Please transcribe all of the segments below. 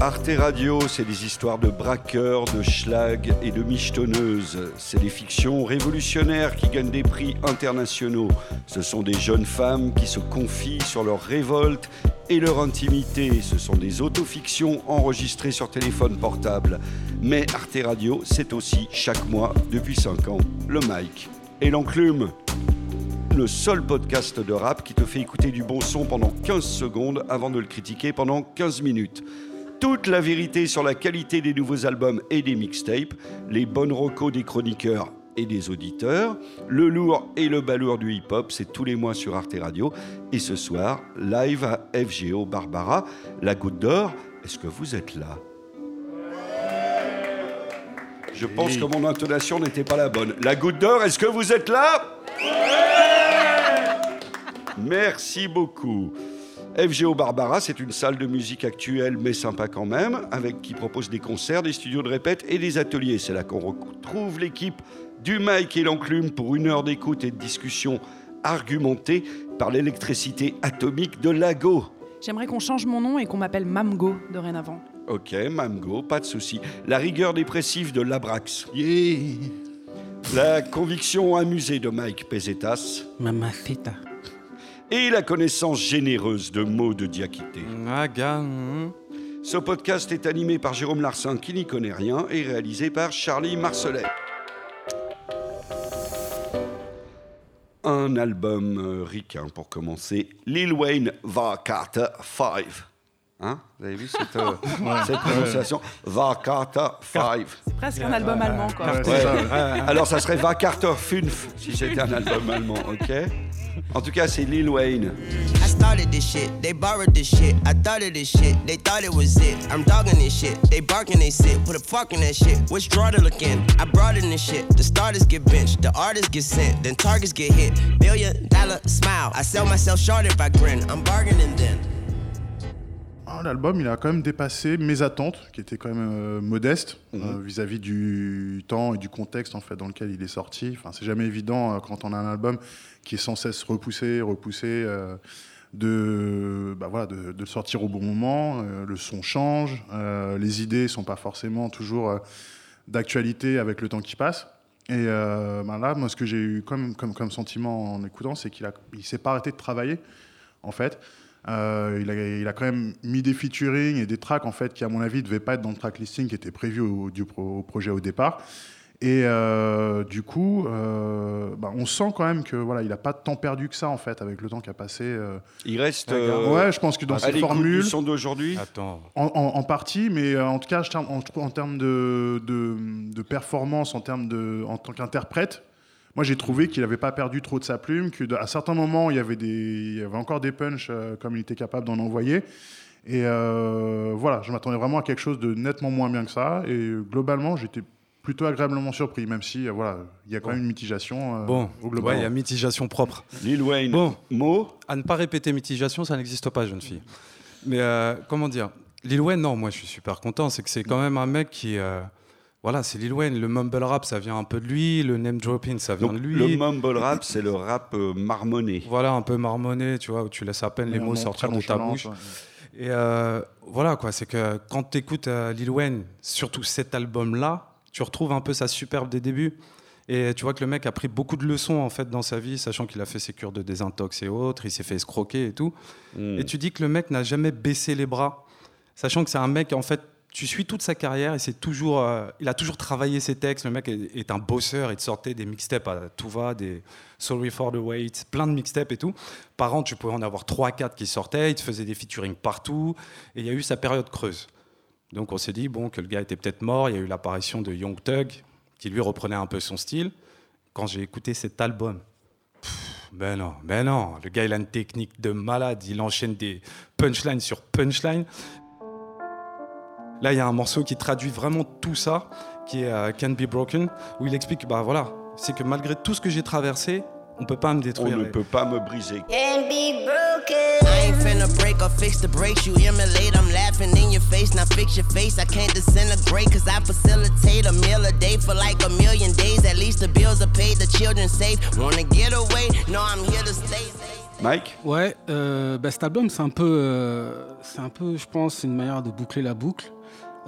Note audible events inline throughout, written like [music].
Arte Radio, c'est des histoires de braqueurs, de schlag et de michetonneuses. C'est des fictions révolutionnaires qui gagnent des prix internationaux. Ce sont des jeunes femmes qui se confient sur leur révolte et leur intimité. Ce sont des autofictions enregistrées sur téléphone portable. Mais Arte Radio, c'est aussi chaque mois, depuis 5 ans, le mic et l'enclume. Le seul podcast de rap qui te fait écouter du bon son pendant 15 secondes avant de le critiquer pendant 15 minutes toute la vérité sur la qualité des nouveaux albums et des mixtapes, les bonnes recos des chroniqueurs et des auditeurs, le lourd et le balourd du hip-hop, c'est tous les mois sur Arte Radio. Et ce soir, live à FGO Barbara, la goutte d'or. Est-ce que vous êtes là? Je pense que mon intonation n'était pas la bonne. La goutte d'or, est-ce que vous êtes là? Merci beaucoup. FGO Barbara, c'est une salle de musique actuelle mais sympa quand même, avec qui propose des concerts, des studios de répète et des ateliers. C'est là qu'on retrouve l'équipe du Mike et l'enclume pour une heure d'écoute et de discussion argumentée par l'électricité atomique de Lago. J'aimerais qu'on change mon nom et qu'on m'appelle Mamgo dorénavant. Ok, Mamgo, pas de souci. La rigueur dépressive de Labrax. Yeah. La conviction amusée de Mike Pesetas. Mamacita. Et la connaissance généreuse de mots de hmm. Ce podcast est animé par Jérôme Larsin qui n'y connaît rien et réalisé par Charlie Marcelet. Un album euh, ricain pour commencer, Lil Wayne Va Carter 5. Hein? Vous avez vu cette, euh, [laughs] cette prononciation? Va Carter 5. C'est presque un album allemand, quoi. Ouais. Alors ça serait Va Carter 5 si c'était un album allemand, ok? En tout cas, c'est Lil Wayne. I started this shit, they borrowed this shit. I thought of this shit, they thought it was it. I'm dogging this shit, they barking, they sit. Put a fuck in that shit. Which draw to look in? I brought in this shit. The starters get benched, the artists get sent, then targets get hit. Billion dollar smile. I sell myself short if I grin. I'm bargaining then. Ah, L'album, il a quand même dépassé mes attentes, qui étaient quand même euh, modestes euh, vis-à-vis du temps et du contexte en fait dans lequel il est sorti. Enfin, c'est jamais évident euh, quand on a un album qui est sans cesse repoussé, repoussé, euh, de, bah, voilà, de, sortir au bon moment. Euh, le son change, euh, les idées sont pas forcément toujours d'actualité avec le temps qui passe. Et ben là, moi, ce que j'ai eu comme, comme, comme sentiment en écoutant, c'est qu'il il s'est pas arrêté de travailler, en fait. Il, a, il a quand même mis des featuring et des tracks en fait qui à mon avis ne devaient pas être dans le track listing qui était prévu au projet au départ. Et euh, du coup, euh, bah, on sent quand même que voilà, il a pas tant perdu que ça en fait avec le temps qui a passé. euh. Il reste euh, ouais, je pense que dans du son d'aujourd'hui. Attends. en, en- en partie, mais en tout cas, je en, termes de, de, de performance, en termes de, en tant qu'interprète, moi j'ai trouvé qu'il n'avait pas perdu trop de sa plume, que de- à certains moments il y avait des, il y avait encore des punchs euh, comme il était capable d'en envoyer. Et euh, voilà, je m'attendais vraiment à quelque chose de nettement moins bien que ça. Et globalement, j'étais plutôt agréablement surpris, même si euh, voilà, il y a quand même une mitigation. euh, Bon, au ouais, global. il y a mitigation propre. Lil Wayne. Bon. Mot À ne pas répéter mitigation, ça n'existe pas, jeune fille. Mais euh, comment dire Lil Wayne, non, moi je suis super content. C'est que c'est quand même un mec qui. euh, voilà, c'est Lil Wayne. Le mumble rap, ça vient un peu de lui. Le name dropping, ça vient Donc, de lui. le mumble rap, c'est le rap euh, marmonné. Voilà, un peu marmonné, tu vois, où tu laisses à peine les mots sortir de ta bouche. ouais. Et euh, voilà, quoi, c'est que quand tu écoutes Lil Wayne, surtout cet album-là, tu retrouves un peu sa superbe des débuts. Et tu vois que le mec a pris beaucoup de leçons en fait dans sa vie, sachant qu'il a fait ses cures de désintox et autres, il s'est fait escroquer et tout. Mm. Et tu dis que le mec n'a jamais baissé les bras, sachant que c'est un mec en fait. Tu suis toute sa carrière et c'est toujours, euh, il a toujours travaillé ses textes. Le mec est, est un bosseur. Il te sortait des mixtapes à tout va, des Sorry for the Wait, plein de mixtapes et tout. Par an, tu pouvais en avoir 3-4 qui sortaient. Il te faisait des featuring partout. Et il y a eu sa période creuse. Donc on s'est dit bon que le gars était peut-être mort. Il y a eu l'apparition de Young Thug qui lui reprenait un peu son style. Quand j'ai écouté cet album, pff, ben non, ben non, le gars il a une technique de malade. Il enchaîne des punchlines sur punchlines. Là, il y a un morceau qui traduit vraiment tout ça, qui est euh, Can Be Broken, où il explique, bah voilà, c'est que malgré tout ce que j'ai traversé, on peut pas me On détruire. ne peut pas me briser. Can't be broken. I ain't finna break or fix the breaks. You immolate, I'm laughing in your face. Now fix your face. I can't disintegrate, cause I facilitate a meal a day for like a million days. At least the bills are paid, the children safe. Wanna get away? No, I'm here to stay. Mike? Ouais, euh, bah, cet album, c'est un peu, euh, c'est un peu, je pense, c'est une manière de boucler la boucle.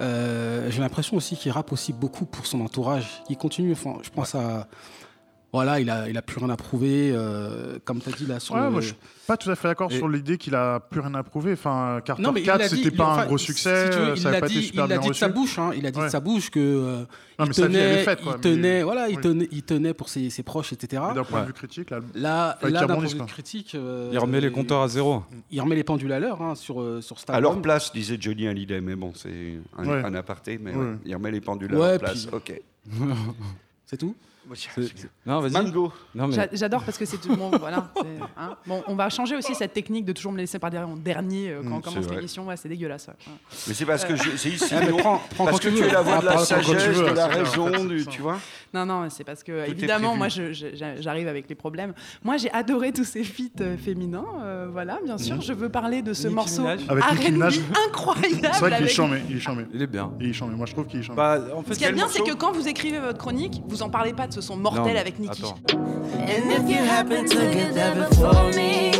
Euh, J'ai l'impression aussi qu'il rappe aussi beaucoup pour son entourage. Il continue, enfin, je pense à, voilà, il a, il a plus rien à prouver, euh, comme tu as dit là sur Ouais, le- moi, je suis pas tout à fait d'accord Et- sur l'idée qu'il a plus rien à prouver. Enfin, Carter Non, mais il 4, a dit- c'était il- pas enfin, un gros succès, veux, il ça n'a pas été dit, super il bien l'a dit de sa bouche, hein, il a dit Ouais. de sa bouche que euh, Non, il tenait, faite, quoi, il tenait, mais- voilà, il oui. tenait, il tenait pour ses, ses proches, etc. D'un point Ouais. de vue critique, là, Là, d'un point de vue critique, euh, Il remet les compteurs à zéro. Il remet les pendules à l'heure hein, sur euh, sur cet À leur place, disait Johnny Hallyday, mais bon, c'est un, aparté, mais il remet les pendules à leur place. Ok. [laughs] C'est tout. Non, vas-y. Mango. J'adore parce que c'est tout le monde. Voilà, hein. Bon, on va changer aussi cette technique de toujours me laisser parler en dernier euh, quand Mm, on commence l'émission. Ouais, c'est dégueulasse. ouais. Mais c'est parce que je- c'est ici, Ah, prends- prends parce que tu es la voix de la sagesse, de la raison, du- tu vois. Non, non, c'est parce que évidemment, moi, j'arrive avec les problèmes. Moi, j'ai adoré tous ces feats euh, féminins. euh, voilà, bien sûr, je veux parler de ce Nicki morceau Minaj. Incroyable. C'est vrai qu'il est avec- chambé, il est il est bien. Il est chambé. Moi, je trouve qu'il est chambé. Bah, en fait, Ce qui est bien, c'est que quand vous écrivez votre chronique, vous en parlez pas de ce son mortel Non, mais avec Nicki. attends. And if you happen to get there before me,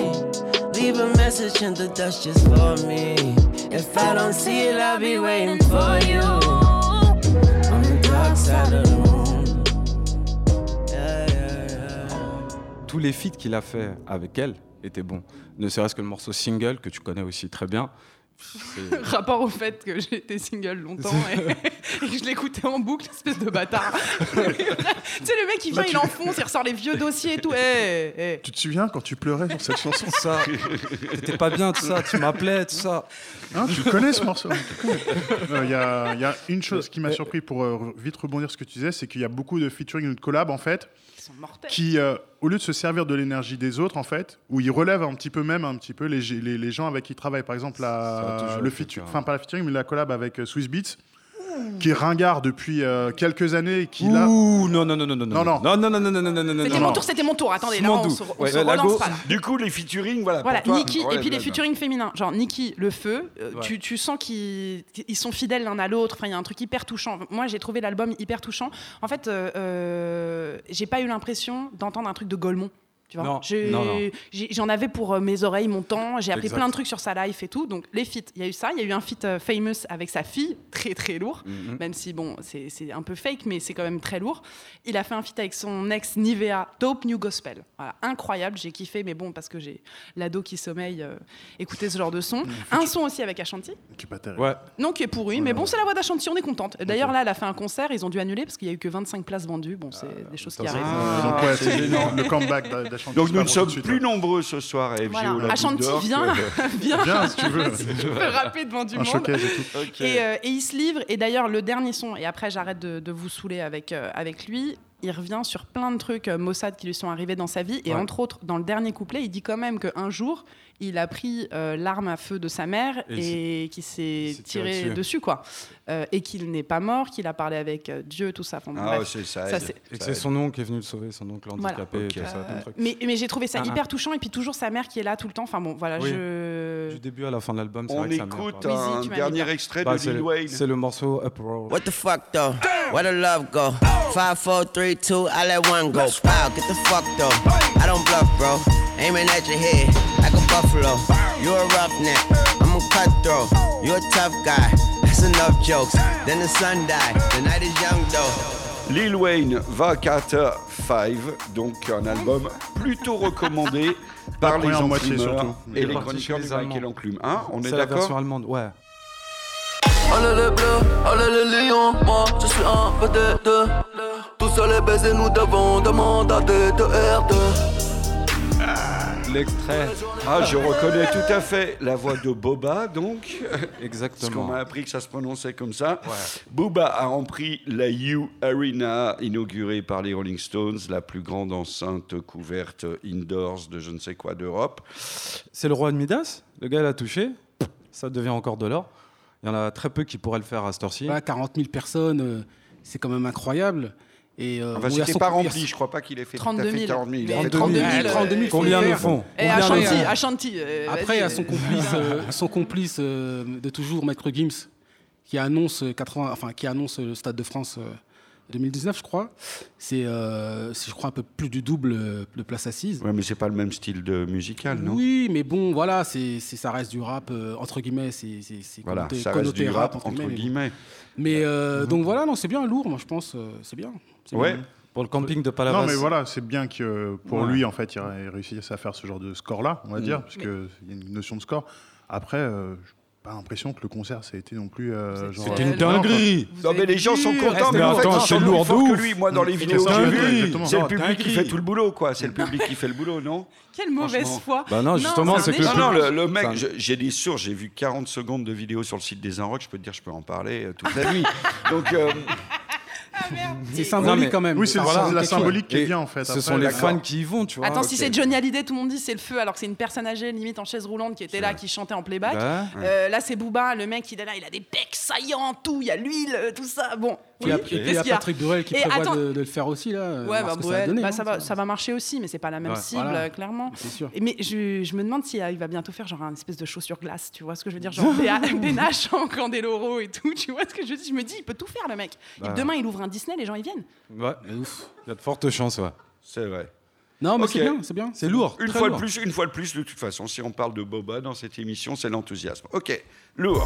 leave a message in the dust just for me. If I don't see it, I'll be waiting for you on the dark side of the moon. Yeah, yeah, yeah. tous les feats qu'il a fait avec elle étaient bons. Ne serait-ce que le morceau single que tu connais aussi très bien. [laughs] Rapport au fait que j'ai été single longtemps et, et que je l'écoutais en boucle, espèce de bâtard. [laughs] tu sais, le mec, il vient, Là, tu- il enfonce, il ressort les vieux dossiers et tout. Eh, eh. Tu te souviens quand tu pleurais sur cette chanson ça, [laughs] t'étais pas bien tout ça, tu m'appelais tout ça. Hein, Tu connais ce morceau. Euh, Il y, a, il y a une chose qui m'a surpris pour euh, vite rebondir sur ce que tu disais, c'est qu'il y a beaucoup de featuring ou de collabs en fait, Ils sont mortels. qui, euh, au lieu de se servir de l'énergie des autres en fait, où ils relèvent un petit peu même un petit peu les, les, les gens avec qui ils travaillent. Par exemple, la, le le cas. enfin pas la featuring, mais la collab avec euh, Swiss Beats, qui est ringard depuis euh, quelques années, et qui là. Ouh, non, non, non, non, non, Non, non, non, non, non, non, non, non, non, non, C'était non. mon tour, c'était mon tour. Attendez, là, on doux. se, on Ouais, se la relance go- pas. Là. Du coup, les featuring, voilà. Voilà, pour toi, Nikki, et relève puis les là-dedans. featuring féminins. Genre Nikki, le feu, euh, Ouais. tu, tu sens qu'ils ils sont fidèles l'un à l'autre. Enfin, il y a un truc hyper touchant. Moi, j'ai trouvé l'album hyper touchant. En fait, euh, euh, j'ai pas eu l'impression d'entendre un truc de Golemont. Tu vois Non, J'ai- non, non. j'ai- J'en avais pour euh, mes oreilles, mon temps. J'ai appris Exact. plein de trucs sur sa life et tout. Donc, les feats, il y a eu ça. Il y a eu un feat euh, famous avec sa fille, très très lourd. Mhm. Même si, bon, c'est un peu fake, mais c'est quand même très lourd. Il a fait un feat avec son ex Nivea, Dope New Gospel. Voilà, incroyable, j'ai kiffé, mais bon, parce que j'ai l'ado qui sommeille, euh, écouter ce genre de son. Un son aussi avec Ashanti, Qui est pas terrible. Ouais, non, qui est pourri, mais bon, c'est la voix d'Ashanti, on est contente. D'ailleurs, là, elle a fait un concert, ils ont dû annuler parce qu'il y a eu que 25 places vendues. Bon, c'est des choses qui arrivent. Euh, donc ouais, c'est. Le comeback Donc nous ne sommes suite, plus nombreux ce soir à FGO Voilà, Ashanti, d'Or viens, [laughs] viens, Viens si tu veux. [laughs] tu peux rapper devant du Un monde. showcase et tout. Ok. Et, euh, et il se livre. Et d'ailleurs, le dernier son, et après j'arrête de, de vous saouler avec, euh, avec lui, il revient sur plein de trucs euh, Mossad qui lui sont arrivés dans sa vie. Et Ouais. entre autres, dans le dernier couplet, il dit quand même qu'un jour, il a pris euh, l'arme à feu de sa mère Et et, qu'il s'est tiré tiré dessus. dessus, quoi. Euh, et qu'il n'est pas mort, qu'il a parlé avec euh, Dieu, tout ça. Enfin, bon, Ah, bref. c'est ça. Ça, et que Ça c'est son oncle qui est venu le sauver, son oncle Voilà. handicapé, tout ça, plein de Euh, trucs. mais mais j'ai trouvé ça Ah, hyper ah. touchant. Et puis toujours sa mère qui est là tout le temps. Enfin bon, voilà, Oui. je. Du début à la fin de l'album, c'est On vrai que ça écoute Wheezy, un m'as dernier extrait Bah, de c'est Lil le- Wayne. C'est le morceau Uproar. What the fuck though? Where the love go? Five, four, three, two, I let one go. Wow, get the fuck though. I don't bluff, bro. Aiming at your head like a buffalo. You a roughneck, I'm a cutthroat. You a tough guy. That's enough jokes. Then the sun died. The night is young though. Lil Wayne va Carter 5, donc un album plutôt recommandé [laughs] par les surtout. et les est chroniqueurs du et l'enclume. Hein on est, C'est la version d'accord? allemande, ouais. Allez les bleus, allez les lions, moi je suis un vedette Tous seul et baiser, nous devons demander à des de R2 L'extrait, Ah, je reconnais tout à fait la voix de Boba, donc. [laughs] Parce qu'on exactement. m'a appris que ça se prononçait comme ça. Booba a rempli la U Arena, inaugurée par les Rolling Stones, la plus grande enceinte couverte indoors de je ne sais quoi d'Europe. C'est le roi de Midas, le gars l'a touché, ça devient encore de l'or? Il y en a très peu qui pourraient le faire à cette heure-ci. Voilà, 40 000 personnes, euh, c'est quand même incroyable. Et, euh, Enfin, c'était pas rempli, je crois pas qu'il ait fait 32 tout à 000. fait 40 000. Il a fait 32 000, Ouais, 32 000, Combien le font Et Combien Ashanti, Ashanti. euh, Après, il vas-y, y a son euh, complice, euh, [laughs] son complice euh, de toujours, Maître Gims, qui annonce, euh, 80, enfin, qui annonce euh, le Stade de France euh, 2019, je crois. C'est, euh, je crois, un peu plus du double euh, de place assise. Ouais, mais c'est pas le même style de musical, non? Oui, mais bon, voilà, c'est, ça reste du rap, euh, entre guillemets, c'est, c'est, c'est Voilà, connoté- ça reste connoté du rap, entre entre mais bon. guillemets. Mais euh, donc voilà, non, c'est bien, lourd, moi je pense, euh, c'est bien. C'est Ouais. bien. Pour le camping de Palavas. Non, mais voilà, c'est bien que pour Ouais. lui, en fait, il ait réussi à faire ce genre de score-là, on va Mm. dire, parce qu'il y a une notion de score. Après, euh, j'ai pas l'impression que le concert, ça a été non plus. euh, genre, C'était euh, une dinguerie. Non, mais les gens sont contents, Mais mais en fait, attends, ils c'est lourd que lui. Moi, dans les vidéos que j'ai Exactement. vues, Exactement. c'est le public qui fait tout le boulot, quoi. C'est le public qui fait le boulot, non Quelle mauvaise foi. Bah non, justement, c'est que le Non, non, le, le mec, j'ai des sources, j'ai vu 40 secondes de vidéos sur le site des Inrocks, je peux te dire, je peux en parler euh, toute la nuit. Donc, euh, C'est symbolique mais- quand même. Oui, c'est Voilà, la symbolique qui est bien, en fait. Ce Après, sont les fans qui y vont, tu vois. Attends, si c'est Johnny Hallyday, tout le monde dit c'est le feu, alors que c'est une personne âgée, limite en chaise roulante, qui était là, qui chantait en playback. Bah, Euh, là, c'est Booba, le mec, il est là, il a des pecs saillants, tout, il y a l'huile, euh, tout ça. Bon, il y a- oui, il y y Patrick Bruel qui Et prévoit attends- de, de le faire aussi, là. euh, Ouais, bah, que ça, a Bruel, donné, bah, ça, va, ça va marcher aussi, mais c'est pas la même Ouais, cible, voilà. clairement. C'est sûr. Et mais je, je me demande s'il il va bientôt faire genre un espèce de show sur glace, tu vois ce que je veux dire Genre [laughs] Bénache en Candeloro et tout, tu vois ce que je veux dire Je me dis, il peut tout faire le mec. Et Bah. demain, il ouvre un Disney, les gens, ils viennent. ouais, Ouf. il y a de fortes chances, ouais. c'est vrai. Non, mais c'est bien, c'est bien. C'est lourd. Une très fois, de plus, une fois de plus, de toute façon, si on parle de Boba dans cette émission, c'est l'enthousiasme. Ok, lourd.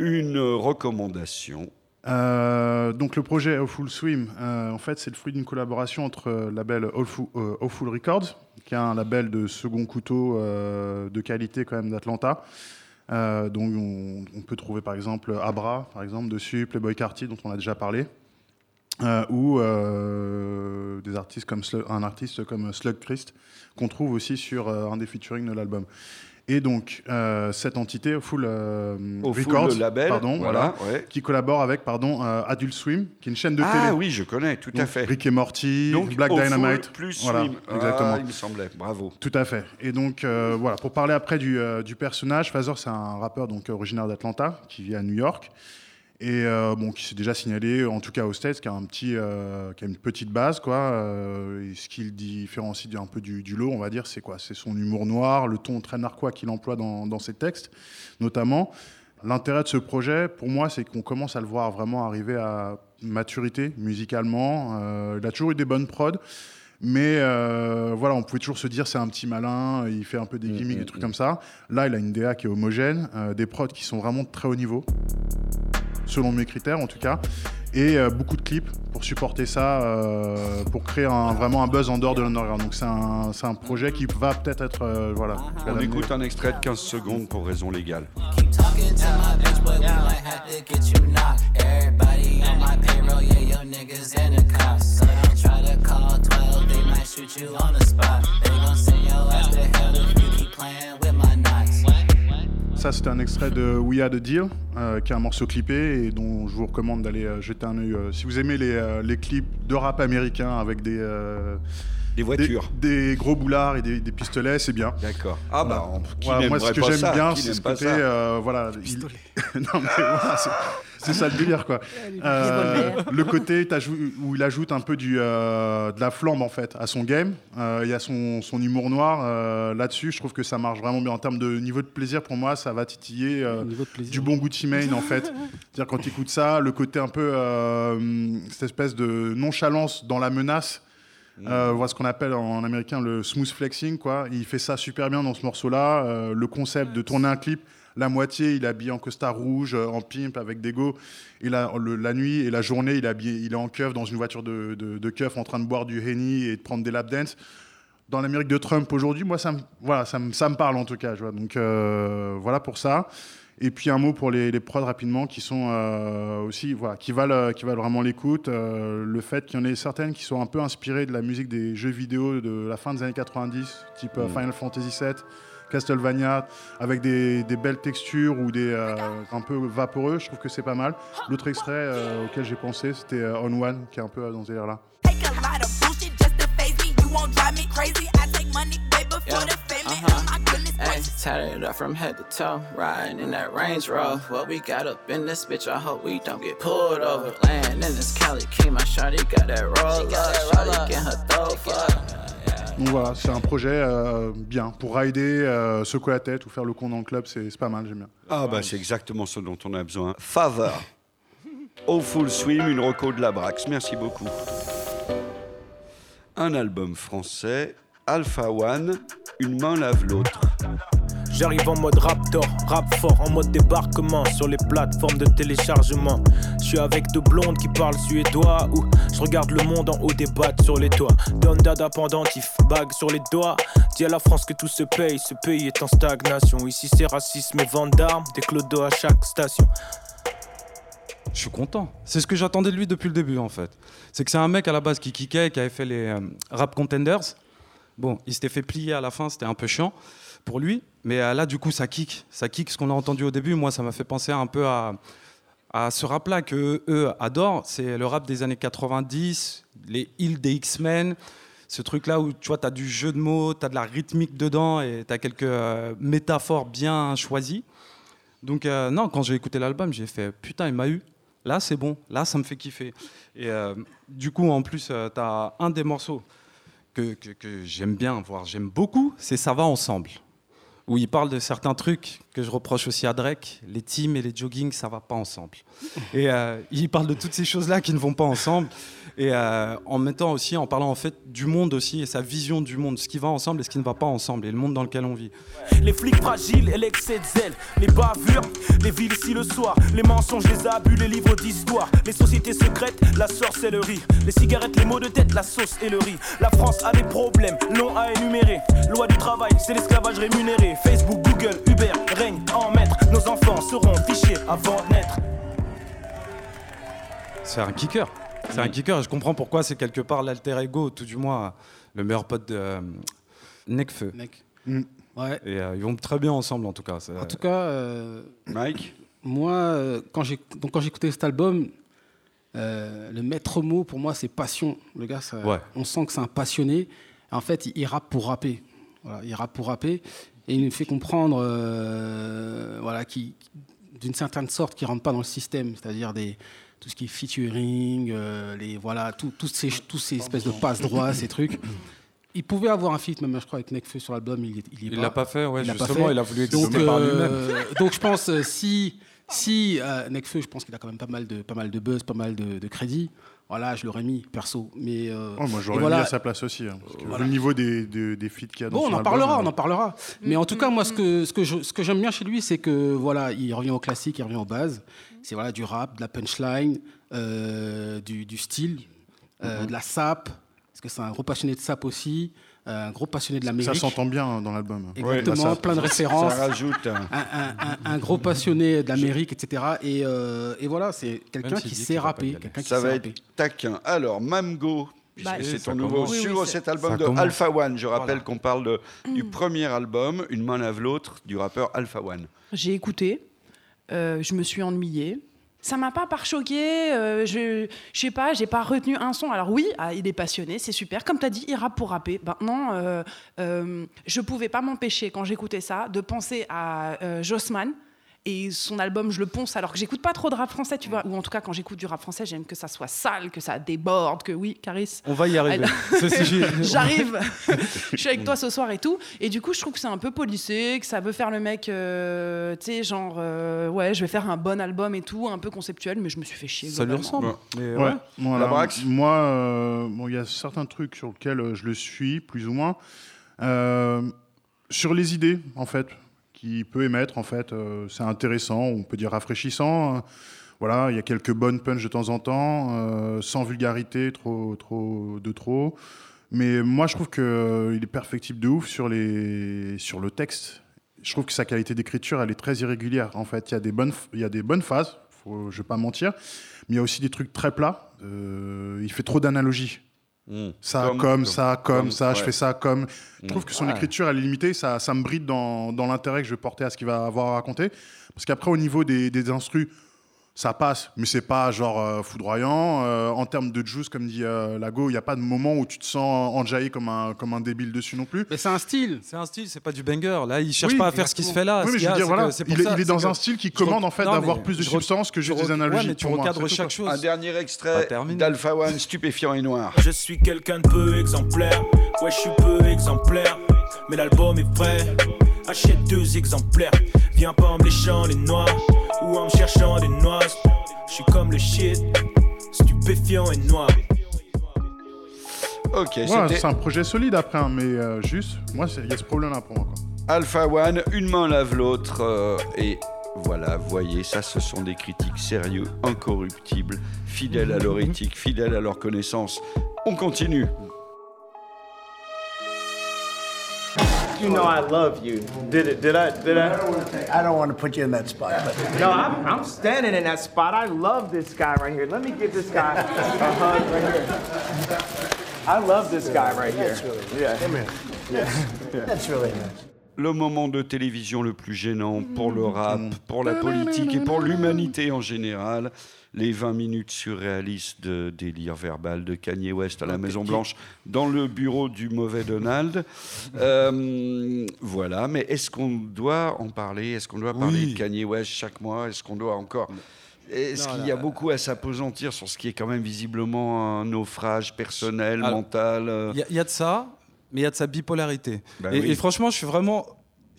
Une recommandation. Euh, donc le projet Awful Swim, euh, en fait, c'est le fruit d'une collaboration entre le label Awful, euh, Awful Records, qui est un label de second couteau euh, de qualité quand même d'Atlanta. Euh, donc on, peut trouver par exemple Abra, par exemple dessus, Playboy Carty dont on a déjà parlé, euh, ou euh, des artistes comme Slug- un artiste comme Slug Christ qu'on trouve aussi sur euh, un des featuring de l'album. Et donc euh, cette entité Awful, euh, Au full, Records, le label. pardon, voilà, voilà. ouais. qui collabore avec pardon, euh, Adult Swim, qui est une chaîne de Ah télé. oui, je connais, tout à Donc, fait. Rick et Morty, Donc, Black full Dynamite. plus Voilà, Swim. exactement. Ah, il me semblait. Bravo. Tout à fait. Et donc, voilà, pour parler après du, du personnage, Fazor, c'est un rappeur donc, originaire d'Atlanta, qui vit à New York, et euh, bon, qui s'est déjà signalé, en tout cas aux States, euh, qui a une petite base, quoi. euh, et ce qui le différencie un peu du, lot, on va dire, c'est quoi? C'est son humour noir, le ton très narquois qu'il emploie dans, dans ses textes, notamment. L'intérêt de ce projet, pour moi, c'est qu'on commence à le voir vraiment arriver à maturité musicalement. Il a toujours eu des bonnes prods. Mais euh, voilà, on pouvait toujours se dire c'est un petit malin, il fait un peu des gimmicks, des trucs comme ça. Là, il a une DA qui est homogène, euh, des prods qui sont vraiment de très haut niveau, selon mes critères en tout cas, et euh, beaucoup de clips pour supporter ça, euh, pour créer un- vraiment un buzz en dehors de l'underground. Donc c'est un, c'est un projet qui va peut-être être, euh, voilà. qui va On l'amener. écoute un extrait de 15 secondes pour raison légale. Keep talking to my bitch, but we might have to get you knocked. Everybody on my payroll, yeah, your niggas in the cops. So don't try to call 12, they might shoot you on the spot. They gon' send your ass to hell if you keep playing with my knots? Ça, c'était un extrait de We Had a Deal, euh, qui est un morceau clippé et dont je vous recommande d'aller euh, jeter un œil. euh, si vous aimez les, clips de rap américain avec des, Des voitures. des gros boulards et des, des pistolets, c'est bien. D'accord. Ah bah, on- qui Voilà, moi, ce que j'aime bien, c'est ce côté. euh, voilà, il- [laughs] non, mais voilà, c'est- c'est ça le délire, quoi. Euh, le côté où il ajoute un peu du, euh, de la flambe, en fait, à son game. Euh, Il y a son, son humour noir euh, là-dessus. Je trouve que ça marche vraiment bien. En termes de niveau de plaisir, pour moi, ça va titiller. euh, du bon Gucci Mane en fait. [laughs] C'est-à-dire quand tu écoutes ça, le côté un peu euh, cette espèce de nonchalance dans la menace. Euh, voilà ce qu'on appelle en américain le smooth flexing quoi. Il fait ça super bien dans ce morceau-là. Euh, le concept de tourner un clip, la moitié il est habillé en costard rouge, euh, en pimp avec des go. Et la, nuit et la journée il est habillé, il en keuf dans une voiture de, de, keuf en train de boire du henny et de prendre des lap dance. Dans l'Amérique de Trump aujourd'hui, moi ça me, voilà ça me, ça me parle en tout cas. Donc euh, voilà pour ça. Et puis un mot pour les, les prods rapidement qui sont euh, aussi voilà qui valent euh, qui valent vraiment l'écoute. Euh, le fait qu'il y en ait certaines qui sont un peu inspirées de la musique des jeux vidéo de la fin des années 90, type euh, Final Fantasy VII, Castlevania, avec des, des belles textures ou des euh, un peu vaporeux. Je trouve que c'est pas mal. L'autre extrait euh, auquel j'ai pensé, c'était euh, On One, qui est un peu dans ce délire là. Take a lot of bullshit just to phase me. You won't drive me crazy. I take money way before Yeah. Uh-huh. Hey, tatted up from head to toe, riding in that Range Rover. What we got up in this bitch, I hope we don't get pulled over. Land in this Cali King, my shawty got that roll up, shawty get her throw fuck. Donc voilà, c'est un projet euh, bien pour rider, euh, secouer la tête ou faire le con dans le club, c'est pas mal, j'aime bien. Ah bah c'est exactement ce dont on a besoin. Favor. Au Full Swim, une reco de la Brax. Merci beaucoup. Un album français, Alpha One, une main lave l'autre. J'arrive en mode raptor, rap fort, en mode débarquement sur les plateformes de téléchargement. Je suis avec deux blondes qui parlent suédois ou je regarde le monde en haut des battes sur les toits. Don dada pendentif, bague sur les doigts. Dis à la France que tout se paye, ce pays est en stagnation. Ici c'est racisme et vente d'armes, des clodos à chaque station. Je suis content. C'est ce que j'attendais de lui depuis le début, en fait. C'est que c'est un mec à la base qui kickait, qui avait fait les euh, rap contenders. Bon, il s'était fait plier à la fin, c'était un peu chiant pour lui. Mais euh, là, du coup, ça kick. Ça kick ce qu'on a entendu au début. Moi, ça m'a fait penser un peu à, ce rap-là que eux adorent. C'est le rap des années 90, les îles des X-Men. Ce truc-là où tu vois, tu as du jeu de mots, tu as de la rythmique dedans et tu as quelques euh, métaphores bien choisies. Donc, euh, non, quand j'ai écouté l'album, j'ai fait putain, il m'a eu. Là, c'est bon. Là, ça me fait kiffer. Et du coup, en plus, tu as un des morceaux que, j'aime bien, voire j'aime beaucoup, c'est Ça va ensemble. Où il parle de certains trucs que je reproche aussi à Drake. Les teams et les jogging, ça va pas ensemble. Et euh, il parle de toutes ces choses-là qui ne vont pas ensemble. Et euh, en mettant aussi, en parlant en fait du monde aussi et sa vision du monde, ce qui va ensemble et ce qui ne va pas ensemble, et le monde dans lequel on vit. Les flics fragiles et l'excès de zèle, les bavures, les villes ici le soir, les mensonges, les abus, les livres d'histoire, les sociétés secrètes, la sorcellerie, les cigarettes, les mots de tête, la sauce et le riz. La France a des problèmes, longs à énumérer. Loi du travail, c'est l'esclavage rémunéré. Facebook, Google, Uber règnent en maître. Nos enfants seront fichés avant de naître. C'est un kicker. C'est un kicker. Je comprends pourquoi c'est quelque part l'alter ego, tout du moins le meilleur pote de euh, Nekfeu. Mec. Mm. Ouais. Et euh, ils vont très bien ensemble en tout cas. En tout cas, euh, Mike? moi, euh, quand j'ai donc quand j'ai écouté cet album, euh, le maître mot pour moi c'est passion. Le gars, ça- Ouais. on sent que c'est un passionné. En fait, il, il rappe pour rapper. Voilà, il rappe pour rapper et il nous fait comprendre, euh, voilà, qui d'une certaine sorte, qui rentre pas dans le système, c'est-à-dire des tout ce qui est featuring, euh, les voilà, tout- tous ces tous ces espèces de passe droits, ces trucs. Il pouvait avoir un feat, même je crois, avec Nekfeu sur l'album. Il, il, Il l'a pas fait, ouais, Il justement, fait. il a voulu donc, exprimer par euh, lui-même. donc je pense euh, si si euh, Nekfeu, je pense qu'il a quand même pas mal de pas mal de buzz, pas mal de, de crédit. Voilà, je l'aurais mis perso. Mais euh, Ouais, moi, j'aurais voilà. mis à sa place aussi. hein, parce que Voilà. vu le niveau des, des, des feats qu'il y a dans Bon, son on en parlera, euh, on en parlera. Mais en tout cas, moi, ce que, ce que je- ce que j'aime bien chez lui, c'est que voilà, il revient au classique, il revient aux bases. C'est voilà, du rap, de la punchline, euh, du, du style, euh, de la sap, parce que c'est un gros passionné de sap aussi, euh, un gros passionné de Ça l'Amérique. s'entend bien hein, dans l'album. Exactement, Ouais, plein de ça- références. Ça rajoute un- Un, un- un- un gros passionné de l'Amérique, etc. Et, euh, et voilà, c'est quelqu'un qui sait rapper. aller. quelqu'un qui Ça va être taquin. Alors, Mamgo, puisque Bah, c'est ça ton nouveau. Oui, sur oui, cet album ça de commence. Alpha One. Je rappelle Voilà. qu'on parle de- du Mm. premier album, Une main lave l'autre, du rappeur Alpha One. J'ai écouté, euh, je me suis ennuyée. Ça m'a pas par choqué, euh, je, je sais pas, j'ai pas retenu un son. Alors oui, ah, il est passionné, c'est super. Comme tu as dit, il rappe pour rapper. Maintenant, euh, euh, je pouvais pas m'empêcher, quand j'écoutais ça, de penser à Jossman. Et son album, je le ponce alors que j'écoute pas trop de rap français, tu vois. Ou en tout cas, quand j'écoute du rap français, j'aime que ça soit sale, que ça déborde, que oui, Caris. On va y arriver. [laughs] J'arrive, [laughs] je suis avec toi ce soir et tout. Et du coup, je trouve que c'est un peu policé, que ça veut faire le mec, euh, tu sais, genre, euh, ouais, je vais faire un bon album et tout, un peu conceptuel, mais je me suis fait chier. Ça lui ressemble. Ouais. ouais. Voilà. La Brax Moi, euh, bon, il y a certains trucs sur lesquels je le suis, plus ou moins. Euh, sur les idées, en fait, qu'il peut émettre, en fait, euh, c'est intéressant, on peut dire rafraîchissant. hein. Voilà, il y a quelques bonnes punches de temps en temps, euh, sans vulgarité, trop, trop, de trop. Mais moi, je trouve qu'il est perfectible de ouf sur, les, sur le texte. Je trouve que sa qualité d'écriture, elle est très irrégulière. En fait, il y a des bonnes, il y a des bonnes phases, faut, je vais pas mentir, mais il y a aussi des trucs très plats. Euh, il fait trop d'analogies. Ça, Comme- ça, comme, comme, ça, je fais ça, comme. Je trouve que son Ouais. écriture, elle est limitée, ça, ça me bride dans, dans l'intérêt que je vais porter à ce qu'il va avoir à raconter. Parce qu'après, au niveau des, des instrus, ça passe, mais c'est pas genre euh, foudroyant. Euh, en termes de juice, comme dit euh, Lago, il n'y a pas de moment où tu te sens enjaillé comme un, comme un débile dessus non plus. Mais c'est un style. C'est un style, c'est pas du banger. Là, il cherche Oui, pas à faire ce qui se fait là. oui, mais je veux a, dire, voilà, il est, il dans un style qui commande en fait d'avoir plus de substance que juste des analogies. Ouais, mais tu pour recadres chaque chose. Un dernier extrait d'Alpha One, stupéfiant et noir. Je suis quelqu'un de peu exemplaire. Ouais, je suis peu exemplaire. Mais l'album est prêt. Achète deux exemplaires. Viens pas en me léchant les noix. Ou en me cherchant des noises. Je suis comme le shit, stupéfiant et noir. Ok, Ouais, c'est un projet solide après, hein, mais euh, juste, moi, il y a ce problème-là pour moi. quoi. Alpha One, une main lave l'autre. euh, et voilà, voyez, ça, ce sont des critiques sérieux, incorruptibles, fidèles à leur éthique, fidèles à leur connaissance. On continue. You know I love you. Did it? Did I? Did I? I don't want to put you in that spot, but No, I'm, I'm standing in that spot. I love this guy right here. Let me give this guy a hug right here. I love this guy right here. That's really nice. Yeah. Come here. That's really nice. Le moment de télévision le plus gênant pour le rap, pour la politique et pour l'humanité en général. Les 20 minutes surréalistes de délire verbal de Kanye West à la Maison Blanche dans le bureau du mauvais Donald. [laughs] Euh, voilà, mais est-ce qu'on doit en parler? Est-ce qu'on doit parler Oui. de Kanye West chaque mois? Est-ce qu'on doit encore? Est-ce qu'il y a beaucoup à s'apesantir sur ce qui est quand même visiblement un naufrage personnel, Alors, mental euh, Il y, a- il y a de ça, mais il y a de sa bipolarité. Bah et, oui. et franchement, je suis vraiment.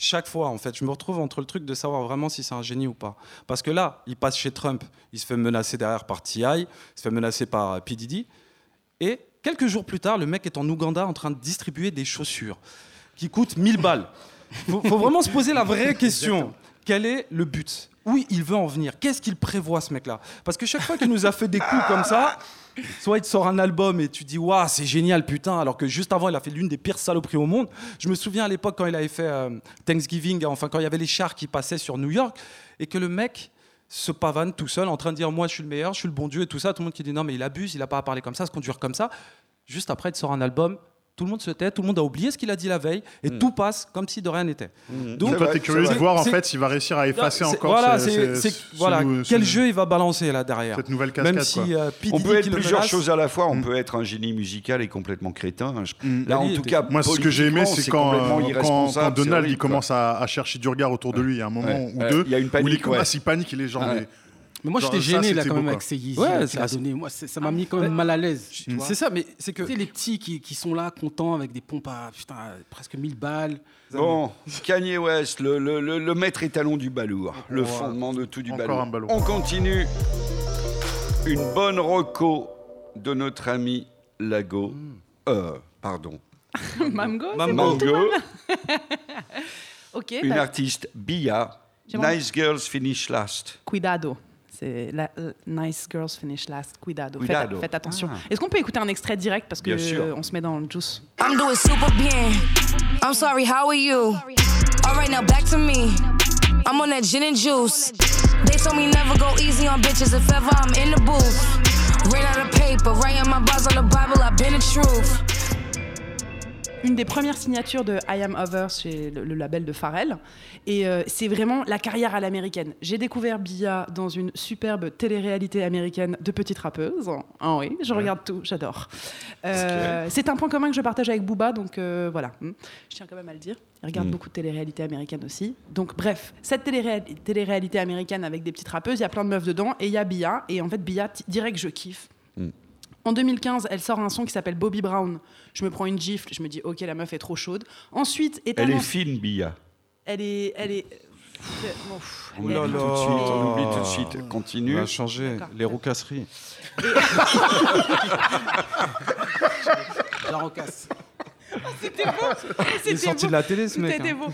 Chaque fois, en fait, je me retrouve entre le truc de savoir vraiment si c'est un génie ou pas. Parce que là, il passe chez Trump, il se fait menacer derrière par T.I., il se fait menacer par euh, P. Diddy. Et quelques jours plus tard, le mec est en Ouganda en train de distribuer des chaussures qui coûtent 1000 balles. Faut, faut vraiment se poser la vraie [laughs] question. Quel est le but? Où il veut en venir? Qu'est-ce qu'il prévoit, ce mec-là? Parce que chaque fois qu'il nous a fait des coups comme ça, soit il te sort un album et tu dis waouh c'est génial putain alors que juste avant il a fait l'une des pires saloperies au monde. Je me souviens à l'époque quand il avait fait euh, Thanksgiving enfin quand il y avait les chars qui passaient sur New York et que le mec se pavane tout seul en train de dire moi je suis le meilleur je suis le bon dieu et tout ça. Tout le monde qui dit non mais il abuse il a pas à parler comme ça se conduire comme ça. Juste après il te sort un album tout le monde se tait, tout le monde a oublié ce qu'il a dit la veille, et tout passe comme si de rien n'était. Donc, toi, t'es curieux de voir en fait s'il va réussir à effacer encore voilà, voilà, ce- quel jeu il va balancer là derrière. cette nouvelle Même cascade. si quoi. euh. On peut être plusieurs menace- choses à la fois. On peut être un génie musical et complètement crétin. Je- Là, Bah, en tout cas, Moi, ce que j'ai aimé, c'est quand, euh, quand, quand Donald il commence à, à chercher du regard autour de lui. Il y a un moment ou deux il y a une où il panique, il est genre. Mais- moi, j'étais ça, gêné là quand même quoi. avec ces Yeezy Ouais, qu'il c'est a assez- donné. Moi, c'est- ça m'a mis quand même mal à l'aise. C'est ça, mais c'est que Tu sais, les petits qui, qui sont là, contents, avec des pompes à putain, presque 1000 balles. Bon, Kanye West, le, le- le- le maître étalon du balourd, le fondement de tout du Encore balourd. un balourd. On continue. Une bonne reco de notre ami Lago. Euh, pardon. [laughs] Mamgo, bien. [laughs] Ok, une bah, artiste Bia. Nice Girls Finish Last. cuidado. C'est la, euh, Nice Girls Finish Last. Cuidado. Faites- Cuidado. Faites, attention. Ah. Est-ce qu'on peut écouter un extrait direct parce que euh, on se met dans le juice? I'm doing super bien. I'm sorry, how are you? Alright, now back to me. I'm on that gin and juice. They told me never go easy on bitches if ever I'm in the booth. Ran out of paper, writing my bars on the Bible, I've been the truth. Une des premières signatures de I Am Over chez le, le label de Pharrell. Et euh, c'est vraiment la carrière à l'américaine. J'ai découvert Bia dans une superbe télé-réalité américaine de petite rappeuse. Ah oui, je regarde tout, j'adore. Euh, c'est un point commun que je partage avec Booba, donc euh, voilà. Hmm. Je tiens quand même à le dire. Il regarde Mm. beaucoup de télé-réalité américaine aussi. Donc bref, cette télé- télé-réalité américaine avec des petites rappeuses, il y a plein de meufs dedans et il y a Bia. Et en fait, Bia, direct, je kiffe. Mm. En 2015, elle sort un son qui s'appelle Bobby Brown. Je me prends une gifle, je me dis ok, la meuf est trop chaude. Ensuite, Elle étonnant- est fine, Bia. elle est, elle est. bon, pff, On elle est- oublie tout de suite. On oublie tout de suite. On Continue. va changer les roucasseries. La [laughs] rocasse. C'était beau. [laughs] Il est C'était sorti beau. de la télé, ce mec. était hein. beau.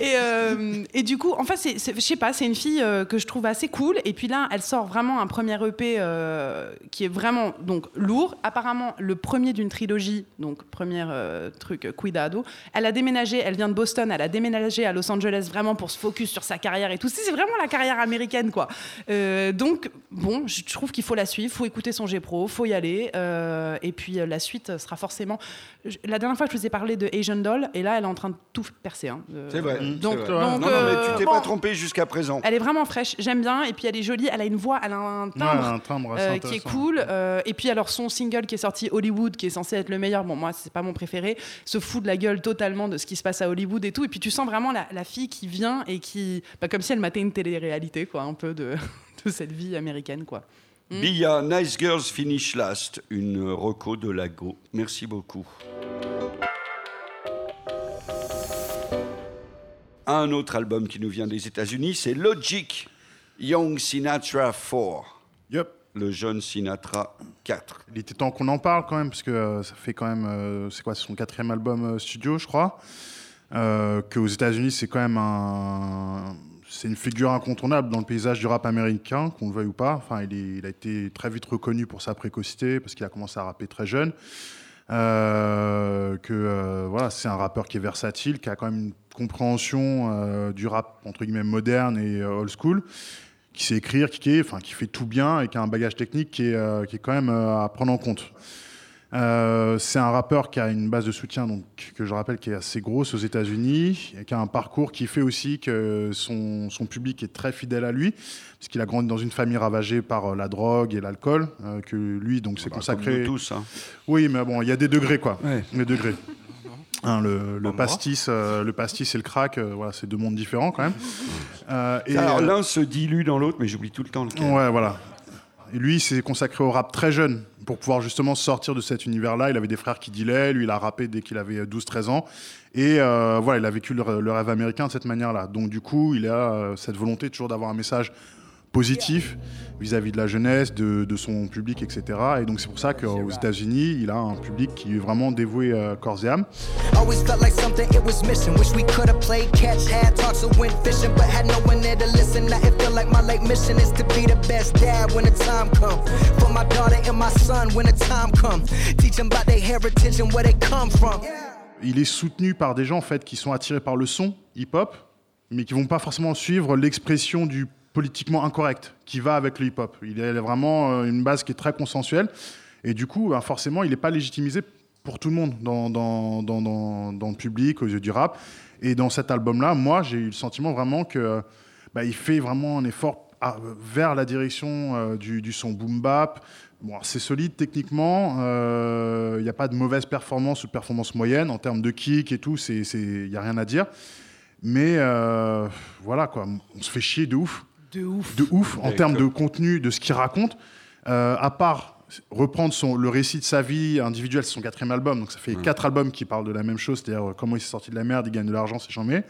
Et, euh, et du coup, en fait, je sais pas, c'est une fille euh, que je trouve assez cool. Et puis là, elle sort vraiment un premier EP euh, qui est vraiment donc lourd. Apparemment, le premier d'une trilogie, donc premier euh, truc euh, Cuidado. Elle a déménagé, elle vient de Boston, elle a déménagé à Los Angeles vraiment pour se focus sur sa carrière et tout. C'est c'est vraiment la carrière américaine, quoi. Euh, donc, bon, je trouve qu'il faut la suivre, faut écouter son G-Pro, faut y aller. euh, et puis euh, la suite sera forcément. La dernière fois, je vous ai parlé de Asian Doll, et là, elle est en train de tout percer. hein. Euh, C'est vrai. Donc, c'est vrai. donc, non, non, mais euh, tu t'es bon, pas trompé jusqu'à présent. Elle est vraiment fraîche, j'aime bien, et puis elle est jolie, elle a une voix, elle a un Ouais, timbre. un timbre assez euh, qui est cool euh, et puis alors son single qui est sorti Hollywood qui est censé être le meilleur bon moi c'est pas mon préféré se fout de la gueule totalement de ce qui se passe à Hollywood et tout et puis tu sens vraiment la, la fille qui vient et qui bah, comme si elle matait une télé-réalité quoi un peu de, [laughs] de cette vie américaine quoi Mm. Bia, Nice Girls Finish Last, une reco de Lago. Merci beaucoup. Un autre album qui nous vient des États-Unis, c'est Logic, Young Sinatra 4. Yup. Le jeune Sinatra 4. Il était temps qu'on en parle quand même, parce que euh, ça fait quand même. euh, c'est quoi son quatrième album euh, studio, je crois. Euh, Qu'aux États-Unis, c'est quand même un. C'est une figure incontournable dans le paysage du rap américain, qu'on le veuille ou pas. Enfin, il, a été très vite reconnu pour sa précocité, parce qu'il a commencé à rapper très jeune. Euh, que euh, voilà, c'est un rappeur qui est versatile, qui a quand même une compréhension euh, du rap entre guillemets moderne et old school, qui sait écrire, qui, est, enfin, qui fait tout bien et qui a un bagage technique qui est, qui est quand même à prendre en compte. Euh, c'est un rappeur qui a une base de soutien, donc, que je rappelle, qui est assez grosse aux États-Unis, et qui a un parcours qui fait aussi que son, son public est très fidèle à lui, parce qu'il a grandi dans une famille ravagée par euh, la drogue et l'alcool, euh, que lui donc s'est bah, consacré. comme nous tous, hein. Oui, mais bon, il y a des degrés quoi. Ouais. Des degrés. [laughs] Hein, le, pastis, euh, le pastis et le crack, euh, voilà, c'est deux mondes différents quand même. [laughs] Euh, et, Alors euh, l'un se dilue dans l'autre, mais j'oublie tout le temps lequel. Ouais, voilà. Et lui, il s'est consacré au rap très jeune pour pouvoir justement sortir de cet univers-là. Il avait des frères qui dealaient, lui, il a rappé dès qu'il avait 12-13 ans. Et euh, voilà, il a vécu le, le rêve américain de cette manière-là. Donc, du coup, il a euh, cette volonté toujours d'avoir un message positif vis-à-vis de la jeunesse, de, de son public, etc. Et donc, c'est pour ça qu'aux États-Unis, il a un public qui est vraiment dévoué euh, corps et âme. Il est soutenu par des gens en fait qui sont attirés par le son hip-hop, mais qui vont pas forcément suivre l'expression du politiquement incorrect qui va avec le hip-hop. Il a vraiment euh, une base qui est très consensuelle, et du coup, ben, forcément, il n'est pas légitimisé pour tout le monde dans, dans, dans, dans, le public, aux yeux du rap. Et dans cet album-là, moi, j'ai eu le sentiment vraiment que bah, il fait vraiment un effort à- vers la direction euh, du, son boom bap. Bon, c'est solide techniquement. euh, Il n'y a pas de mauvaise performance ou de performance moyenne en termes de kick et tout. Il n'y a rien à dire. Mais voilà quoi, on se fait chier de ouf. De ouf. De ouf en termes de contenu, de ce qu'il raconte. Euh, à part reprendre son, le récit de sa vie individuelle, c'est son quatrième album, donc ça fait quatre albums qui parlent de la même chose, c'est-à-dire euh, comment il s'est sorti de la merde, il gagne de l'argent, c'est chambé.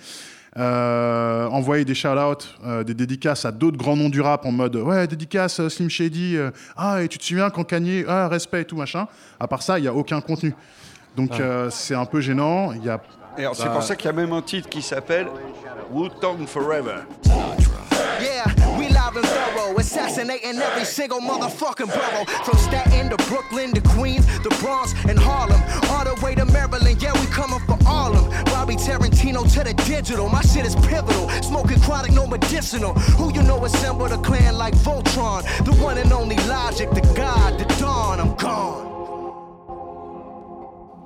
Euh, envoyer des shout-outs, euh, des dédicaces à d'autres grands noms du rap en mode ouais, dédicace Slim Shady, euh, ah, et tu te souviens quand Kanye, ah, respect et tout machin. À part ça, il n'y a aucun contenu. Donc euh, c'est un peu gênant. Il y a. C'est bah, pour ça qu'il y a même un titre qui s'appelle Wu-Tang Forever. Thorough, assassinating every single motherfucking borough. From Staten to Brooklyn to Queens, the Bronx and Harlem, all the way to Maryland. Yeah, we coming for all of them. Robbie Tarantino to the digital, my shit is pivotal. Smoking chronic, no medicinal. Who you know assembled a clan like Voltron? The one and only Logic, the God, the Dawn. I'm gone.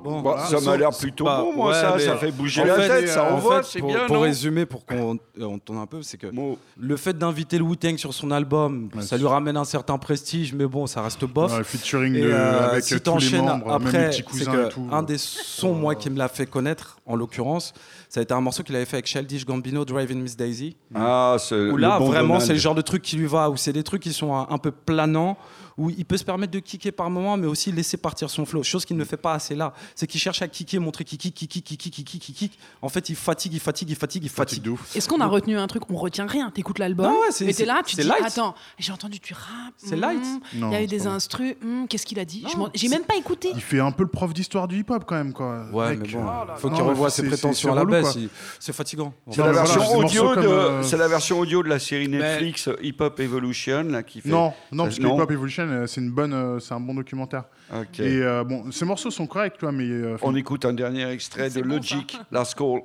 Bon, Bon, ça m'a l'air plutôt Bah, bon, moi, ouais, ça, mais ça fait bouger la fait, tête, ça en fait, c'est pour, bien, Pour non résumer, pour qu'on on tourne un peu, c'est que Bon. le fait d'inviter le Wu-Tang sur son album, Ouais, ça lui ramène un certain prestige, mais bon, ça reste bof. Ouais, le featuring Et, de- euh, avec si tous les t'enchaînes membres, même les après, petits c'est cousins que et tout. un des sons moi qui me l'a fait connaître, en l'occurrence, ça a été un morceau qu'il avait fait avec Childish Gambino, Driving Miss Daisy. Ah, c'est Où là, bon vraiment, c'est le genre de truc qui lui va, où c'est des trucs qui sont un peu planants, où il peut se permettre de kicker par moment, mais aussi laisser partir son flow. Chose qu'il ne fait pas assez là. C'est qu'il cherche à kicker, montrer qu'il kick, kick, kick, kick, kick, kick, kick, kick. En fait, il fatigue, il fatigue, il fatigue, il Fatigue fatigue. de ouf. Est-ce qu'on a retenu un truc? On retient rien. T'écoutes l'album, Non, ouais, c'est- et t'es là, c'est- tu c'est dis light. attends, j'ai entendu du rap. C'est hmm, light. Non, Il y a eu c'est des instrus. hmm, Qu'est-ce qu'il a dit? Je Non, m'en- J'ai même pas écouté. Il fait un peu le prof d'histoire du hip-hop quand même, quoi. Ouais, Mec, mais bon, euh, faut qu'il mais revoie ses prétentions c'est à la baisse. C'est fatigant. C'est la, mais version audio de, euh, c'est la version audio de la série Netflix euh, Hip Hop Evolution là, qui fait. Non, non, parce que Non. Hip Hop Evolution, euh, c'est une bonne, euh, c'est un bon documentaire. Ok. Et euh, bon, ces morceaux sont corrects, toi, mais euh, On écoute un dernier extrait de Logic, Last Call.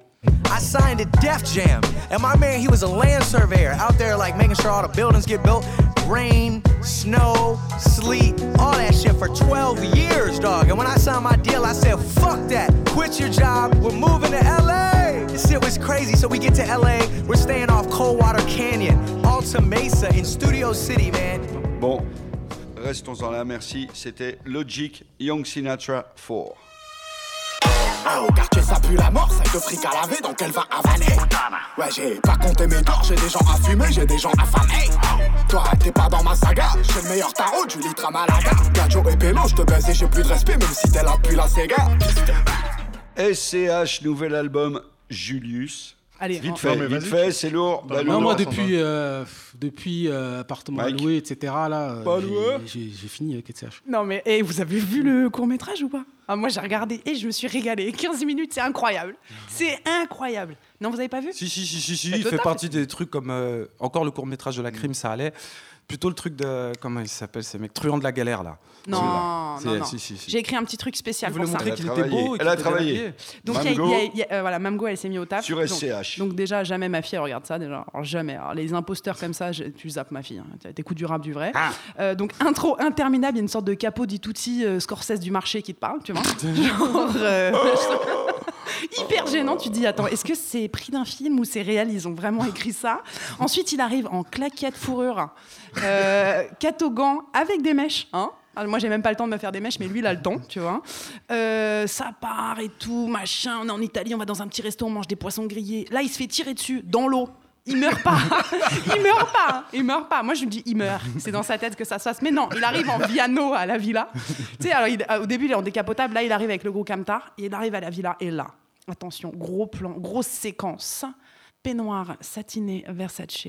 I signed at Def Jam, and my man, he was a land surveyor out there, like making sure all the buildings get built. Rain, snow, sleet, all that shit for 12 years, dog. And when I signed my deal, I said, fuck that, quit your job, we're moving to LA. This shit was crazy, so we get to LA, we're staying off Coldwater Canyon, Alta Mesa in Studio City, man. Bon, restons-en là, merci. C'était Logic, Young Sinatra 4. Ah, au quartier ça pue la mort, ça de fric à laver, donc elle va avaler. Ouais, j'ai pas compté mes torts, j'ai des gens à fumer, j'ai des gens affamés. Toi, t'es pas dans ma saga, j'ai le meilleur tarot du litre à Malaga. Gajo et Pélo, je te baise et j'ai plus de respect, même si t'es là depuis la Sega. SCH, nouvel album Julius. Allez, Vite en- fait, vite fait, c'est lourd. Bah, non, lourd. moi depuis, euh, depuis euh, appartement à Mike. louer, etc. Là, euh, Pas j'ai- loué. fini avec ETCH. Non mais et vous avez vu le court métrage ou pas? Ah, Moi j'ai regardé et je me suis régalé. [laughs] 15 minutes, c'est incroyable. C'est incroyable. Non, vous avez pas vu? Si, si, si, si, si, il fait partie des trucs comme. euh, encore le court-métrage Mm. de la crime, ça allait. Plutôt le truc de. Comment il s'appelle ces mecs Truand de la galère, là. Non, non, non. si, si, si. J'ai écrit un petit truc spécial pour ça. montrer Elle a qu'il était travaillé. beau. Elle a travaillé. Donc il y a- Mamgo. il y a- il y a- euh, voilà, Mamgo, elle s'est mise au taf. Sur donc, SCH. Donc déjà, jamais ma fille elle regarde ça. Déjà, Alors, jamais. Alors, les imposteurs comme ça, je- tu zappes ma fille. Hein. T'écoutes du rap, du vrai. Ah. Euh, donc intro interminable, il y a une sorte de capot di tutti euh, Scorsese du marché qui te parle, tu vois. [laughs] Genre, euh, [laughs] hyper gênant. Tu dis, attends, est-ce que c'est pris d'un film ou c'est réel? Ils ont vraiment écrit ça. Ensuite, il arrive en claquette fourrure, euh, catogan avec des mèches. Hein alors, moi, j'ai même pas le temps de me faire des mèches, mais lui, il a le temps, tu vois. Euh, ça part et tout, machin. On est en Italie, on va dans un petit resto, on mange des poissons grillés. Là, il se fait tirer dessus dans l'eau. Il meurt pas. [laughs] il meurt pas. Il meurt pas. Moi, je me dis, il meurt. C'est dans sa tête que ça se passe. Mais non, il arrive en piano à la villa. tu sais, alors, au début, il est en décapotable. Là, il arrive avec le gros camtar. Il arrive à la villa. Et là, attention, gros plan, grosse séquence. Peignoir satiné Versace.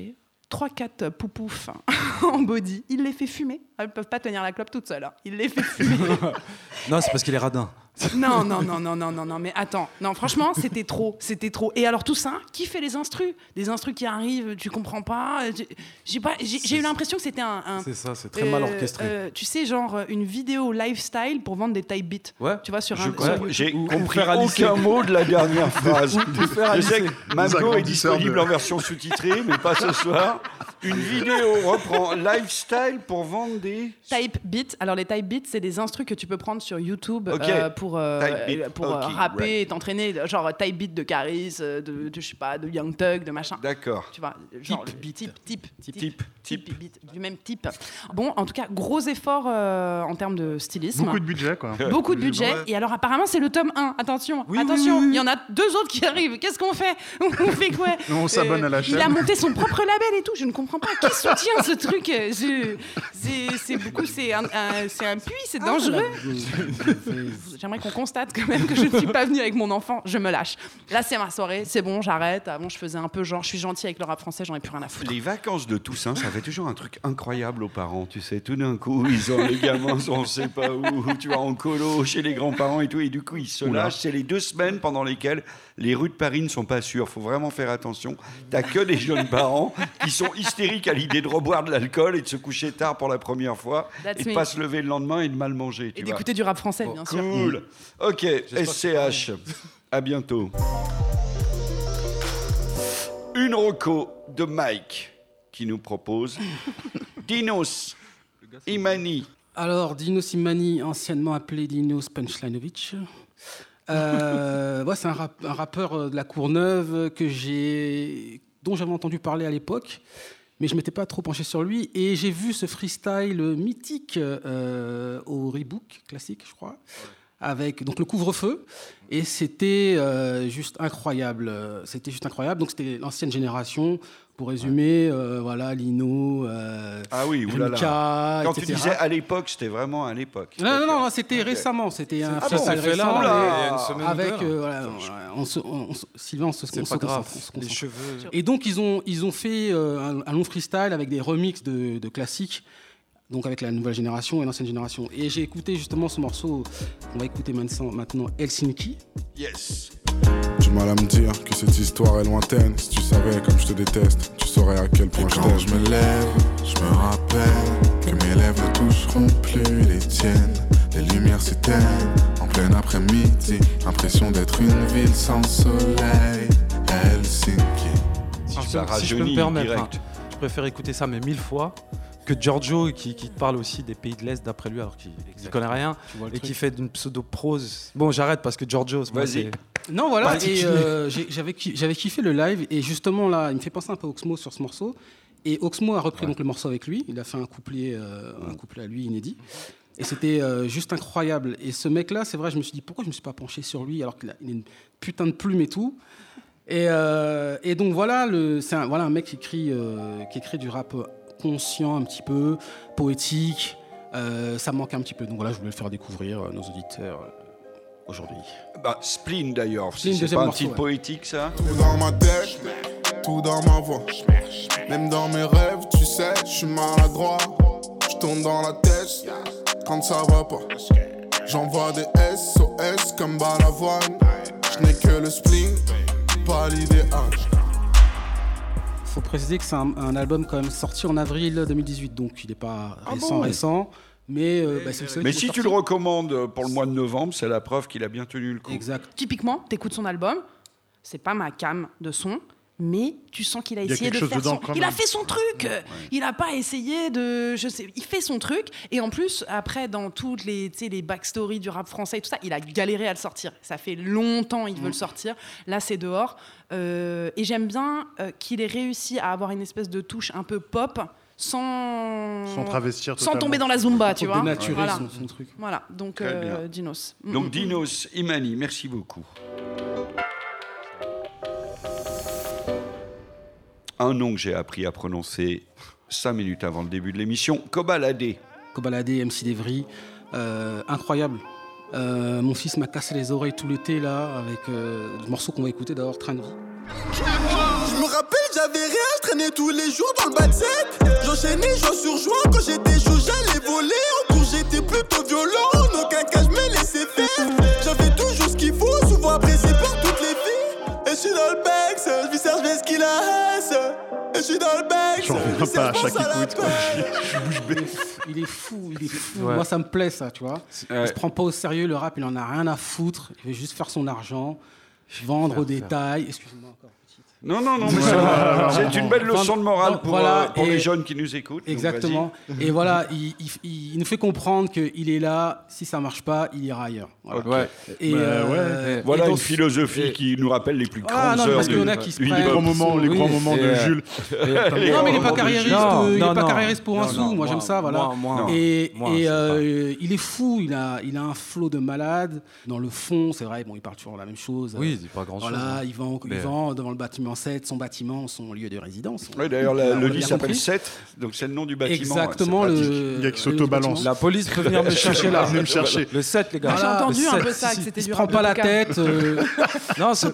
3-4 poupoufs [laughs] en body. Il les fait fumer. Elles peuvent pas tenir la clope toute seule. hein. Il les fait fumer. [laughs] Non, c'est parce qu'il est radin. Non, non, non, non, non, non, non, mais attends. Non, franchement, c'était trop, c'était trop. Et alors tout ça, qui fait les instrus? Des instrus qui arrivent, tu comprends pas? J'ai- pas, eu l'impression que c'était un. un- C'est ça, c'est très mal orchestré. euh, tu sais, genre euh, une vidéo lifestyle pour vendre des type beats. Ouais. Tu vois sur Je un. J'ai compris aucun mot de la dernière [laughs] phrase. Je sais que Mamgo est disponible de- en version sous-titrée, mais pas ce soir. Une [laughs] vidéo reprend lifestyle pour vendre des. Type beat. Alors les type beats, c'est des instrus que tu peux prendre sur YouTube euh, pour euh, pour euh, Ok, rapper right. et t'entraîner. Genre type beat de Caris, de, de je sais pas, de Young Thug, de machin. D'accord. Tu vois, genre Type le beat. type, type, type, Type, type, beat, du même type. Bon, en tout cas, gros effort euh, en termes de stylisme. Beaucoup de budget, quoi. [laughs] Beaucoup de budget. Et alors, apparemment, c'est le tome 1. Attention, Oui, attention. oui, oui. Il y en a deux autres qui arrivent. Qu'est-ce qu'on fait? [laughs] On fait quoi? On s'abonne à la Il a chaîne. monté son propre label et tout. Je ne comprends pas. Qui soutient ce truc Je- c'est- beaucoup. C'est un, un- c'est un puits. C'est dangereux. [laughs] J'aimerais qu'on constate quand même que je ne suis pas venue avec mon enfant. Je me lâche. Là, c'est ma soirée. C'est bon, j'arrête. Avant, je faisais un peu genre, je suis gentil avec le rap français. J'en ai plus rien à foutre. Les vacances de Toussaint, ça fait toujours un truc incroyable aux parents, tu sais. Tout d'un coup, ils ont les gamins, on sait pas où, tu vois, en colo, chez les grands-parents et tout, et du coup, ils se Oula. lâchent. C'est les deux semaines pendant lesquelles les rues de Paris ne sont pas sûres. Faut vraiment faire attention. T'as que des jeunes parents qui sont hystériques à l'idée de reboire de l'alcool et de se coucher tard pour la première fois, That's et de me. pas se lever le lendemain et de mal manger. Tu Et d'écouter du rap français, bien sûr. Cool. Ok, SCH. À bientôt. Une roco de Mike qui nous propose [laughs] Dinos Imani. Alors, Dino Simani, anciennement appelé Dinos Punchlinovich. Euh, [laughs] ouais, c'est un, rap- un rappeur de la Courneuve que j'ai, dont j'avais entendu parler à l'époque, mais je m'étais pas trop penché sur lui. Et j'ai vu ce freestyle mythique euh, au Rebook classique, je crois, avec donc le couvre-feu. Et c'était euh, juste incroyable. Euh, C'était juste incroyable. Donc c'était l'ancienne génération. Pour résumer, euh, voilà, Lino, euh, Ah oui. Mika, Quand tu disais à l'époque, c'était vraiment à l'époque. Non, non, non, c'était récemment. C'était un Ah bon, freestyle ça fait là, récent, là, mais- il y a une semaine ou avec euh, voilà, on se- on- on Sylvain, on se, on se grave. concentre, on se cheveux. Et donc ils ont ils ont fait euh, un, un long freestyle avec des remixes de, de classiques. Donc avec la nouvelle génération et l'ancienne génération. Et j'ai écouté justement ce morceau qu'on va écouter maintenant, maintenant Helsinki. Yes. Du mal à me dire que cette histoire est lointaine. Si tu savais comme je te déteste, tu saurais à quel point je Quand t'aime. je me lève, je me rappelle que mes lèvres ne toucheront plus les tiennes. Les lumières s'éteignent en plein après-midi. Impression d'être une ville sans soleil. Helsinki. Ça si je peux rajeunit me permettre, hein, je préfère écouter ça mais mille fois que Giorgio qui, qui parle aussi des pays de l'Est d'après lui alors qu'il ne connaît rien et truc. qui fait d'une pseudo-prose. Bon, j'arrête parce que Giorgio, c'est- Non, voilà, et euh, j'avais ki- j'avais kiffé le live, et justement là, il me fait penser un peu à Oxmo sur ce morceau. Et Oxmo a repris donc le morceau avec lui, il a fait un couplet, euh, un couplet à lui inédit. Et c'était euh, juste incroyable. Et ce mec-là, c'est vrai, je me suis dit pourquoi je me suis pas penché sur lui alors qu'il a, une putain de plume et tout. Et, et donc voilà, c'est un, voilà un mec qui écrit, qui écrit du rap conscient un petit peu, poétique. Ça manque un petit peu. Donc voilà, je voulais le faire découvrir euh, nos auditeurs. Aujourd'hui. Bah, Spleen d'ailleurs, c'est pas un morceau, titre ouais. poétique ça Tout dans ma tête, tout dans ma voix. Même dans mes rêves, tu sais, je suis maladroit. Je tourne dans la tête quand ça va pas. J'envoie des SOS comme balavoine. Je n'ai que le spleen, pas l'idéal. faut préciser que c'est un, un album quand même sorti en avril 2018, donc il n'est pas Ah récent, bon? récent. Mais euh, bah, Mais si tu le recommandes pour le mois de novembre, c'est la preuve qu'il a bien tenu le coup. Exact. Typiquement, t'écoutes son album, c'est pas ma cam de son, mais tu sens qu'il a Il y a essayé de faire son. Il a fait son truc. Il a pas essayé de, je sais, il fait son truc. Et en plus, après, dans toutes les, tu sais, les backstories du rap français et tout ça, il a galéré à le sortir. Ça fait longtemps il veut Mm. le sortir. Là, c'est dehors. Euh, et j'aime bien euh, qu'il ait réussi à avoir une espèce de touche un peu pop. Sans, Sans travestir sans tomber dans la zumba, tu vois. dénaturer voilà. son- son truc. Voilà, donc euh. Dinos. Mm, Donc mm, mm. Dinos, Imani, merci beaucoup. Un nom que j'ai appris à prononcer cinq minutes avant le début de l'émission, Kobalade. Kobalade, MC Devry, euh, incroyable. Euh, mon fils m'a cassé les oreilles tout l'été là avec euh, le morceau qu'on va écouter d'abord, Train de vie. Je me rappelle, j'avais rien, je traînais tous les jours dans le bas de set. J'enchaînais, j'en surjoins. Quand j'étais chaud, j'allais voler. En cours, j'étais plutôt violent. En aucun cas, je me laissais faire. J'avais toujours ce qu'il faut, souvent apprécié par toutes les filles. Et je suis dans le Bex, je lui sers, je vais ce qu'il a. Et je suis dans le Bex. J'en reviens pas à chaque écoute. quoi. [laughs] Je suis bouche bée. Il est fou, il est fou. Ouais. Moi, ça me plaît, ça, tu vois. Ouais. Il se prend pas au sérieux, le rap, il en a rien à foutre. Il veut juste faire son argent, vendre au détail. Excuse-moi. Non, non, non, [laughs] mais c'est une belle leçon de morale pour, voilà, euh, pour les jeunes qui nous écoutent. donc Exactement. Et voilà, [laughs] il, il- il nous fait comprendre qu'il est là. Si ça marche pas, il ira ailleurs. Voilà. Ouais. Et, Bah, euh, vas-y. Voilà et une philosoque qui nous rappelle les plus Ah, grandes non, heures parce qu'il y en du- a qui se du prennent- Les hip-hop. grands moments, les Oui. grands moments de euh, Jules. [laughs] Les Non, mais il n'est pas carriériste. Euh, il non, est pas carriériste pour un Non, sou. moi, moi, j'aime ça, voilà. et il est fou. Il a, il a un flot de malade. Dans le fond, c'est vrai. Bon, il parle toujours la même chose. Oui, il dit pas grand-chose. Voilà, hein. il vend devant le bâtiment 7, son bâtiment, son lieu de résidence. Ouais, D'ailleurs, le lit s'appelle compris. 7, donc c'est le nom du bâtiment. Exactement, pratique. le. Il y a qui s'auto-balance. La police peut venir me chercher là. [laughs] Venez me chercher. Le 7, les gars. J'ai entendu un 7, peu ça, que c'était Il du se prend pas la tête. euh, [laughs] Non, c'est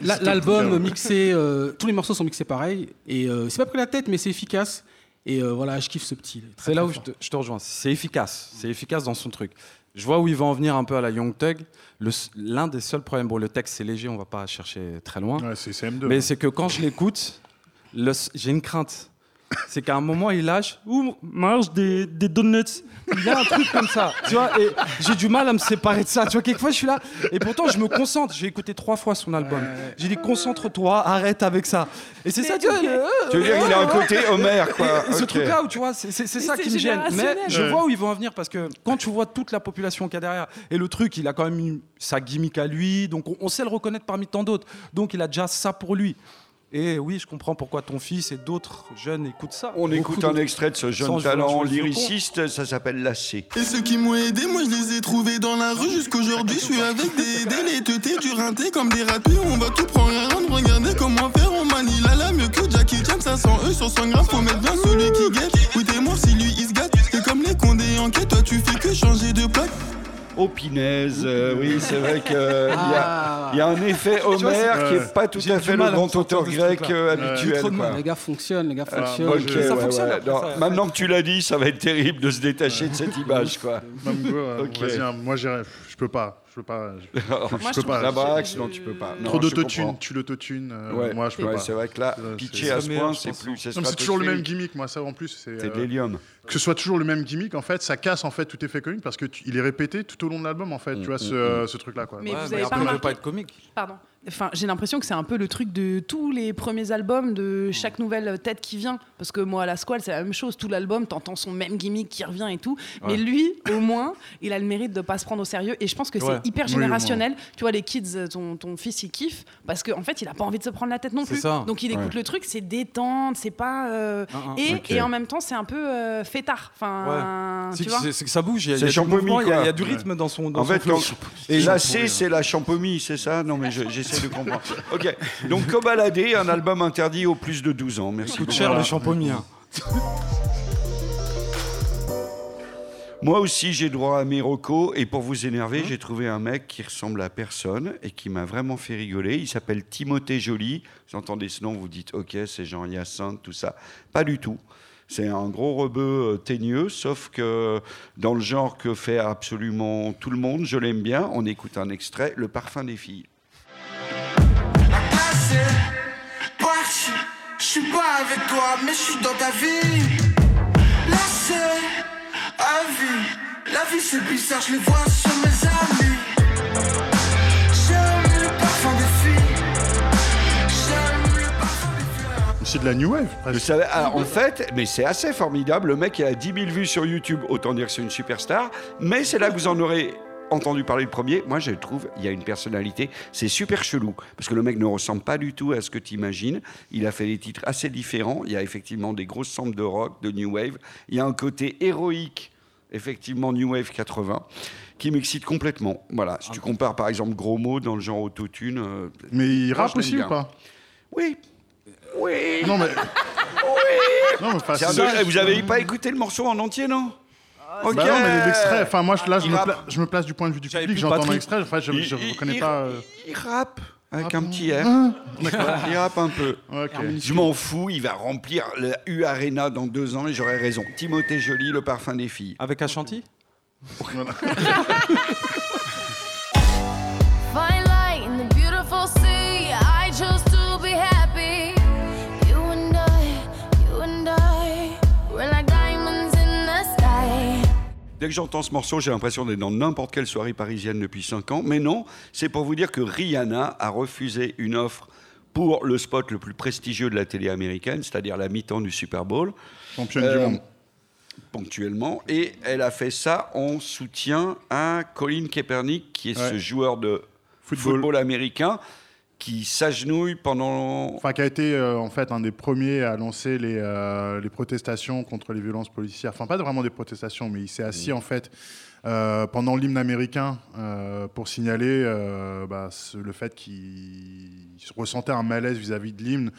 L'album mixé, euh, tous les morceaux sont mixés pareil. Et euh, c'est pas pris la tête, mais c'est efficace. Et euh, voilà, je kiffe ce petit. C'est là où je fort. te, je te rejoins. C'est efficace. C'est efficace dans son truc. Je vois où il va en venir un peu à la Young s- L'un des seuls problèmes, bon, le texte c'est léger, on va pas chercher très loin. Ouais, c'est CM2. Mais c'est que quand je l'écoute, j'ai une crainte. C'est qu'à un moment, il lâche Ouh, mange des, des donuts. Il y a un truc comme ça. Tu vois, et j'ai du mal à me séparer de ça. Tu vois, quelquefois, je suis là. Et pourtant, je me concentre. J'ai écouté trois fois son album. J'ai dit concentre-toi, arrête avec ça. Et c'est ça, tu vois. le- Tu veux dire qu'il a un côté Homer, quoi. et, et ce Ok. truc-là, où tu vois, c'est c'est- c'est ça c'est qui me gêne. Mais générationnel. je Ouais. vois où ils vont en venir parce que quand tu vois toute la population qu'il y a derrière, et le truc, il a quand même une- sa gimmick à lui, donc on, on sait le reconnaître parmi tant d'autres. Donc il a déjà ça pour lui. Et oui, je comprends pourquoi ton fils et d'autres jeunes écoutent ça. On Beaucoup écoute un extrait de ce jeune talent lyriciste, ça s'appelle Lacé. Et ceux qui m'ont aidé, moi je les ai trouvés dans la rue jusqu'aujourd'hui. Je suis avec des [laughs] délétetés, du rinté comme des ratés. On va tout prendre et rendre. Regardez comment faire. On manie la la mieux que Jackie Chan. 500 E sur 100 grammes. Faut mettre bien celui qui guette. Oui, t'es mort si lui il se gâte. C'est comme les condés en quête. Toi tu fais que changer de plaque. Oh, Pinaise, euh, oui, c'est vrai qu'il y, a- Ah. y a un effet c'est- qui n'est pas tout J'ai à fait mal le grand auteur grec euh, habituel. Trop quoi. Les gars fonctionnent, les gars Ah, fonctionnent. ouais, fonctionne ouais. Non, ça. Maintenant que tu l'as dit, ça va être terrible de se détacher de cette image. Quoi. Euh, Ok. vas-y, hein, moi j'irai. Je peux pas. Je peux pas. Je, [laughs] je je peux pas. La que baraque, c'est- sinon tu peux pas. Non, Trop d'autotune, tu l'autotune. euh, Ouais, moi je peux ouais, pas. c'est vrai que là, Euh, pitcher à ce point, c'est plus. Mais c'est toujours le même gimmick, moi ça en plus. C'est C'est de euh, l'hélium. que ce soit toujours le même gimmick, en fait, ça casse en fait tout effet comique parce que tu- il est répété tout au long de l'album en fait. Mm, tu vois mm, ce, euh, ce truc là quoi. Mais Ouais, vous mais avez après, pas remarqué pas être comique. Pardon. Enfin, j'ai l'impression que c'est un peu le truc de tous les premiers albums, de chaque nouvelle tête qui vient. Parce que moi, à la Squale, c'est la même chose. Tout l'album, t'entends son même gimmick qui revient et tout. Mais lui, au moins, il a le mérite de pas se prendre au sérieux. Et je pense que Ouais. c'est hyper Oui, générationnel. Tu vois, les kids, ton, ton fils, il kiffe. Parce qu'en fait, il a pas envie de se prendre la tête non plus. ça. Donc il écoute Ouais. le truc, c'est détente, c'est pas. euh, Ah, ah. et, et en même temps, c'est un peu euh, fêtard. Enfin, C'est tu vois. c'est- que ça bouge, il y a, y du champomis, mouvement, il y a- il y, a quoi. du rythme dans son dans En fait, Et lacé, c'est la champomie, c'est ça? Non, mais je- j'essaie de comprendre. Ok. Donc, Kobalade, un album interdit aux plus de 12 ans. Merci coûte cher le hein. [laughs] Moi aussi, j'ai droit à mes recos. Et pour vous énerver, j'ai trouvé un mec qui ressemble à personne et qui m'a vraiment fait rigoler. Il s'appelle Timothée Joly. Vous entendez ce nom, vous dites, OK, c'est Jean Hyacinthe, tout ça. Pas du tout. C'est un gros rebeu euh, teigneux, sauf que dans le genre que fait absolument tout le monde, je l'aime bien. On écoute un extrait, Le parfum des filles. Passé, parti, je suis pas avec toi, mais je suis dans ta vie. Lassé, à vie, la vie c'est bizarre, je les vois sur mes amis. J'aime le parfum des filles. J'aime le parfum des fleurs. C'est de la new wave. Vous savez, ah, en fait, mais c'est assez formidable. Le mec il a 10 000 vues sur YouTube, autant dire que c'est une superstar. Mais c'est là que vous en aurez entendu parler le premier. Moi, je trouve, il y a une personnalité. C'est super chelou. Parce que le mec ne ressemble pas du tout à ce que tu imagines. Il a fait des titres assez différents. Il y a effectivement des grosses samples de rock, de new wave. Il y a un côté héroïque, effectivement, new wave 80 qui m'excite complètement. Voilà, si tu compares par exemple Gros Mots dans le genre autotune. euh, Mais il rappe aussi ou pas? Oui. Oui. Non, mais. [laughs] Oui. Non, mais c'est- de- Vous avez pas écouté le morceau en entier, non? Ok. Bah non, mais l'extrait, enfin moi je- là je me, rappe. pla- je me place du point de vue du public, plus j'entends Patrick. l'extrait, enfin je, je Il- reconnais il- pas. euh, Il rappe avec un petit R. Ah, d'accord. [laughs] Il rappe un peu. Ok. Je m'en fous, il va remplir la U Arena dans deux ans et j'aurai raison. Timothée Joly, le parfum des filles. Avec Ashanti? Fine [laughs] Dès que j'entends ce morceau, j'ai l'impression d'être dans n'importe quelle soirée parisienne depuis 5 ans. Mais non, c'est pour vous dire que Rihanna a refusé une offre pour le spot le plus prestigieux de la télé américaine, c'est-à-dire la mi-temps du Super Bowl. Championne du monde. Ponctuellement. Et elle a fait ça en soutien à Colin Kaepernick, qui est Ouais. ce joueur de Football. football, américain qui s'agenouille pendant Enfin, qui a été euh, en fait un des premiers à lancer les, euh, les protestations contre les violences policières. Enfin, pas vraiment des protestations, mais il s'est assis Mm. en fait euh, pendant l'hymne américain pour signaler bah, le fait qu'il ressentait un malaise vis-à-vis de l'hymne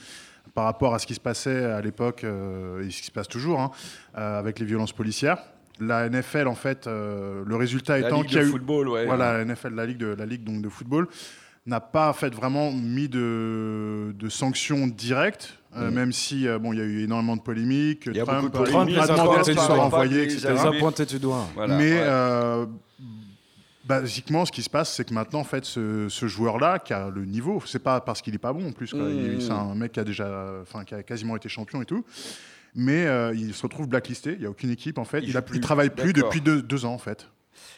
par rapport à ce qui se passait à l'époque et ce qui se passe toujours hein, avec les violences policières. La NFL, en fait, euh, le résultat La étant qu'il y a de eu, football, ouais. voilà, la NFL, la ligue de la ligue donc de football, n'a pas en fait vraiment mis de, de sanctions directes, euh, même si euh, bon, il y a eu énormément de polémiques. Il y a Trump, beaucoup de euh, polémiques. Trump les a demandé à ce pointés qu'il du soit doigt. renvoyé, Les etc. a Les a pointés du doigt. Voilà, Mais ouais. euh, basiquement, ce qui se passe, c'est que maintenant, en fait, ce, ce joueur-là, qui a le niveau, c'est pas parce qu'il est pas bon en plus. C'est un mec qui a déjà, enfin, qui a quasiment été champion et tout. Mais euh, il se retrouve blacklisté. Il n'y a aucune équipe en fait. Il Il, joue a, plus. il travaille plus depuis deux, deux ans en fait.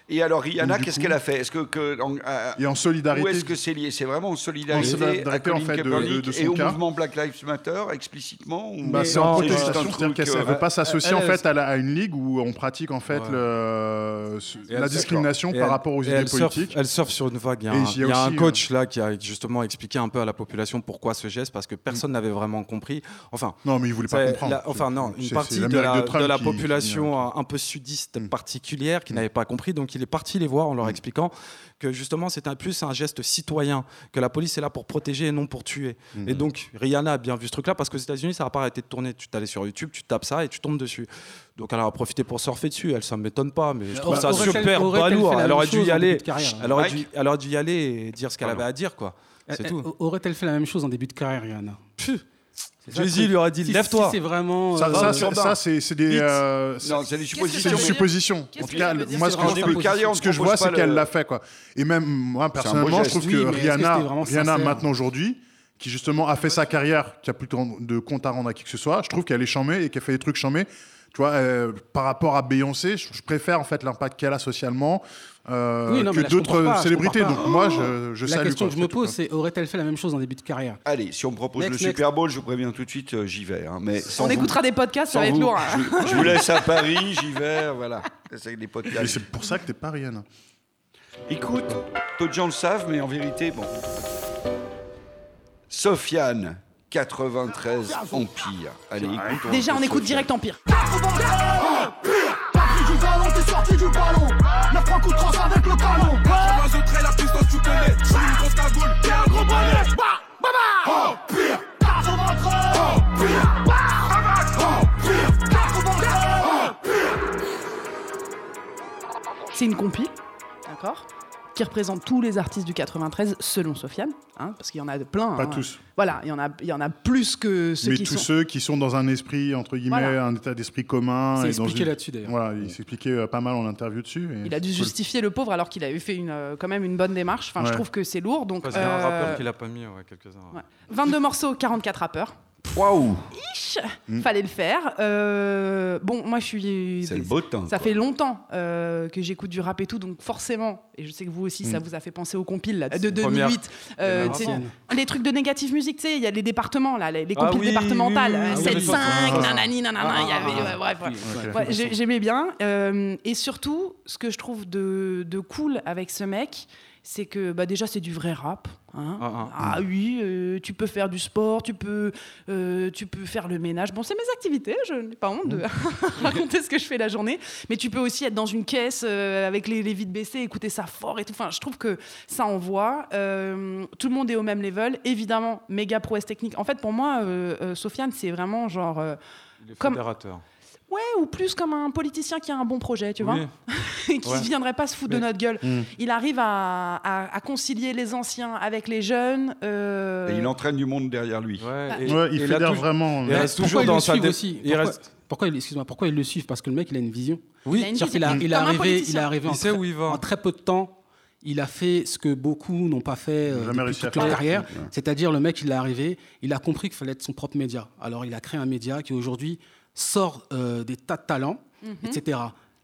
Et alors Rihanna, qu'est-ce coup- qu'elle a fait? Est-ce que, que en- à- Et en solidarité- Où est-ce que c'est lié? C'est vraiment en solidarité, En solidarité, à Colin en fait, de- Kaepernick de- de son et au cas. mouvement Black Lives Matter explicitement ou- Bah, c'est en protestation, c'est-à-dire qu'elle ne euh, veut pas s'associer en fait à, la- à une ligue où on pratique en fait Ouais. le, la discrimination par elle- rapport aux idées elle surfe- politiques. elle surfe sur une vague. Il y a, un, il y a il y a un aussi, euh, coach là qui a justement expliqué un peu à la population pourquoi ce geste, parce que personne n'avait vraiment compris. Enfin, Non, mais il voulait pas comprendre. enfin, non, une partie de la, population un peu sudiste particulière qui n'avait pas compris. Donc, il est parti les voir en leur expliquant que justement, c'est un plus un geste citoyen, que la police est là pour protéger et non pour tuer. Mhm. Et donc, Rihanna a bien vu ce truc-là parce qu'aux États-Unis, ça n'a pas arrêté de tourner. Tu t'allais sur YouTube, tu tapes ça et tu tombes dessus. Donc, elle a profité pour surfer dessus. Elle, ça ne m'étonne pas, mais je trouve Bah, ça super fait la Elle aurait dû y aller. carrière Elle aurait, dû, elle aurait dû y aller et dire ce qu'elle avait à dire, quoi. C'est Euh, tout. euh, Aurait-elle fait la même chose en début de carrière, Rihanna? Jay-Z lui aurait dit Si- lève-toi. si c'est vraiment. Ça, euh, ça, ça, c'est des, euh, Non, c'est des c'est suppositions. En tout cas, moi, ce que, je, peux- ce que je vois, c'est qu'elle le- l'a fait, quoi. Et même moi, personnellement, je trouve que Rihanna, Rihanna maintenant aujourd'hui, qui justement a fait sa carrière, qui a plus de- de compte à rendre à qui que ce soit, je trouve qu'elle est chambée et qu'elle fait des trucs chambés. Tu vois, euh, par rapport à Beyoncé, je, je préfère en fait l'impact qu'elle a socialement euh, Oui, non, mais que d'autres célébrités. Donc moi, je, je La salue. question quoi, que je me pose, c'est aurait-elle fait la même chose en début de carrière? Allez, si on me propose Next, le next. Super Bowl, je vous préviens tout de suite, euh, j'y vais. hein. Mais sans On vous- écoutera des podcasts, ça va être lourd. hein. Je, je vous laisse à [laughs] Paris, j'y vais, voilà. C'est pour ça que t'es pas Rihanna. Écoute, peu de gens le savent, mais en vérité, bon. Sofiane, 93 Empire. Allez, écoutons un Déjà, on écoute direct Empire. T'as pris du ballon, t'es sorti du ballon. La franc ou trans avec le canon. Trois autres et la puissance tu connais. Je suis une grosse cagoule, t'es un gros bonnet. Bah, bah, bah. Pire. 93. Pire. Bah, pire. 93. Pire. une compile, d'accord qui représente tous les artistes du 93 selon Sofiane, hein, parce qu'il y en a de plein. Pas hein. tous. Voilà, il y en a, il y en a plus que ceux Mais qui tous sont. ceux qui sont dans un esprit, entre guillemets, Voilà. un état d'esprit commun. C'est expliqué une- là-dessus, d'ailleurs. Voilà, il s'expliquait euh, pas mal en interview dessus. et Il a dû cool. justifier le pauvre alors qu'il avait fait une, euh, quand même une bonne démarche. Enfin, je trouve que c'est lourd. Donc, Parce qu'il y a un euh, rappeur qui l'a pas mis, ouais, quelques-uns. ouais. 22 morceaux, 44 rappeurs. Waouh Ish Mm. Fallait le faire. Euh, bon, moi, je suis. C'est le beau temps, Ça quoi. fait longtemps euh, que j'écoute du rap et tout, donc forcément, et je sais que vous aussi, ça Mm. vous a fait penser aux compiles là, de Première. 2008. euh, les trucs de négative musique, tu sais, il y a les départements là, les, les Ah compiles oui, départementales, oui, oui, euh, oui, 7-5, oui, oui. nanani, nanana, il y Ah, avait. ah, ouais, bref, ouais. J'aimais bien. euh, et surtout, ce que je trouve de, de cool avec ce mec, c'est que bah, déjà, c'est du vrai rap. hein. Ah, ah. Ah oui, euh, tu peux faire du sport, tu peux, euh, tu peux faire le ménage. Bon, c'est mes activités, je n'ai pas honte de [laughs] raconter ce que je fais la journée. Mais tu peux aussi être dans une caisse euh, avec les, les vides baissées, écouter ça fort et tout. Enfin, je trouve que ça envoie. Tout le monde est au même level. Évidemment, méga prouesse technique. En fait, pour moi, Sofiane, c'est vraiment genre. Il est Comme-. Ouais, ou plus comme un politicien qui a un bon projet, tu vois, Oui. et [laughs] qui ne Ouais. viendrait pas se foutre de notre gueule. Mm. Il arrive à, à- à concilier les anciens avec les jeunes. euh, Et il entraîne du monde derrière lui. Ouais, Bah, et- Ouais, il et fédère vraiment. il reste Pourquoi toujours dans le sa aussi il Pourquoi, reste- pourquoi ils, excuse-moi, pourquoi ils le suivent? Parce que le mec, il a une vision. Oui, Il a une C'est-à-dire qu'il a- vision. il est arrivé, il est arrivé en, sait très, où il va. en très peu de temps. Il a fait ce que beaucoup n'ont pas fait euh, depuis toute leur carrière. Ouais. C'est-à-dire, le mec, il est arrivé, il a compris qu'il fallait être son propre média. Alors, il a créé un média qui aujourd'hui sort euh, des tas de talents, Mhm. etc.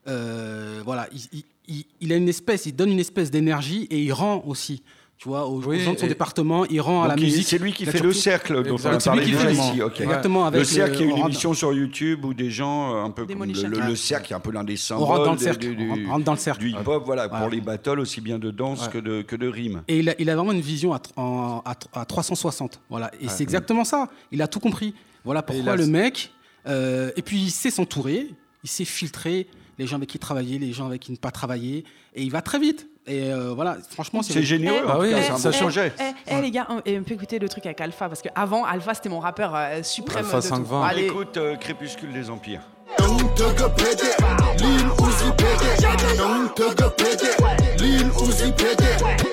Euh, voilà, il, il- il- il a une espèce, il donne une espèce d'énergie et il rend aussi. Tu vois, aux, aux Oui, gens de son département, il rend à la musique. C'est lui qui fait le cercle dont on a Exact. C'est lui parlé qui déjà fait- ici. ok. Exactement, avec le cercle, il y a une on rentre- émission sur YouTube où des gens euh, un peu comme le, le- le cercle, qui est un peu l'un des On rentre dans symboles le cercle. du, du- on rentre- dans le cercle. du hip-hop, voilà, pour les battles aussi bien de danse Ouais. que de que de rimes. Et il a, il a vraiment une vision à, en- à à 360. Voilà. Et c'est exactement ça. Il a tout compris. Voilà il pourquoi a- le mec. Euh, et puis il sait s'entourer, il sait filtrer les gens avec qui travailler, les gens avec qui ne pas travailler. Et il va très vite. Et euh, voilà, franchement, C'est génial. Eh, oui, eh, ça beau eh, eh, eh, les gars, on, et on peut écouter le truc avec Alpha parce qu'avant, Alpha c'était mon rappeur euh, suprême. Alpha de tout. 520. Bon, allez. Écoute euh, Crépuscule des Empires.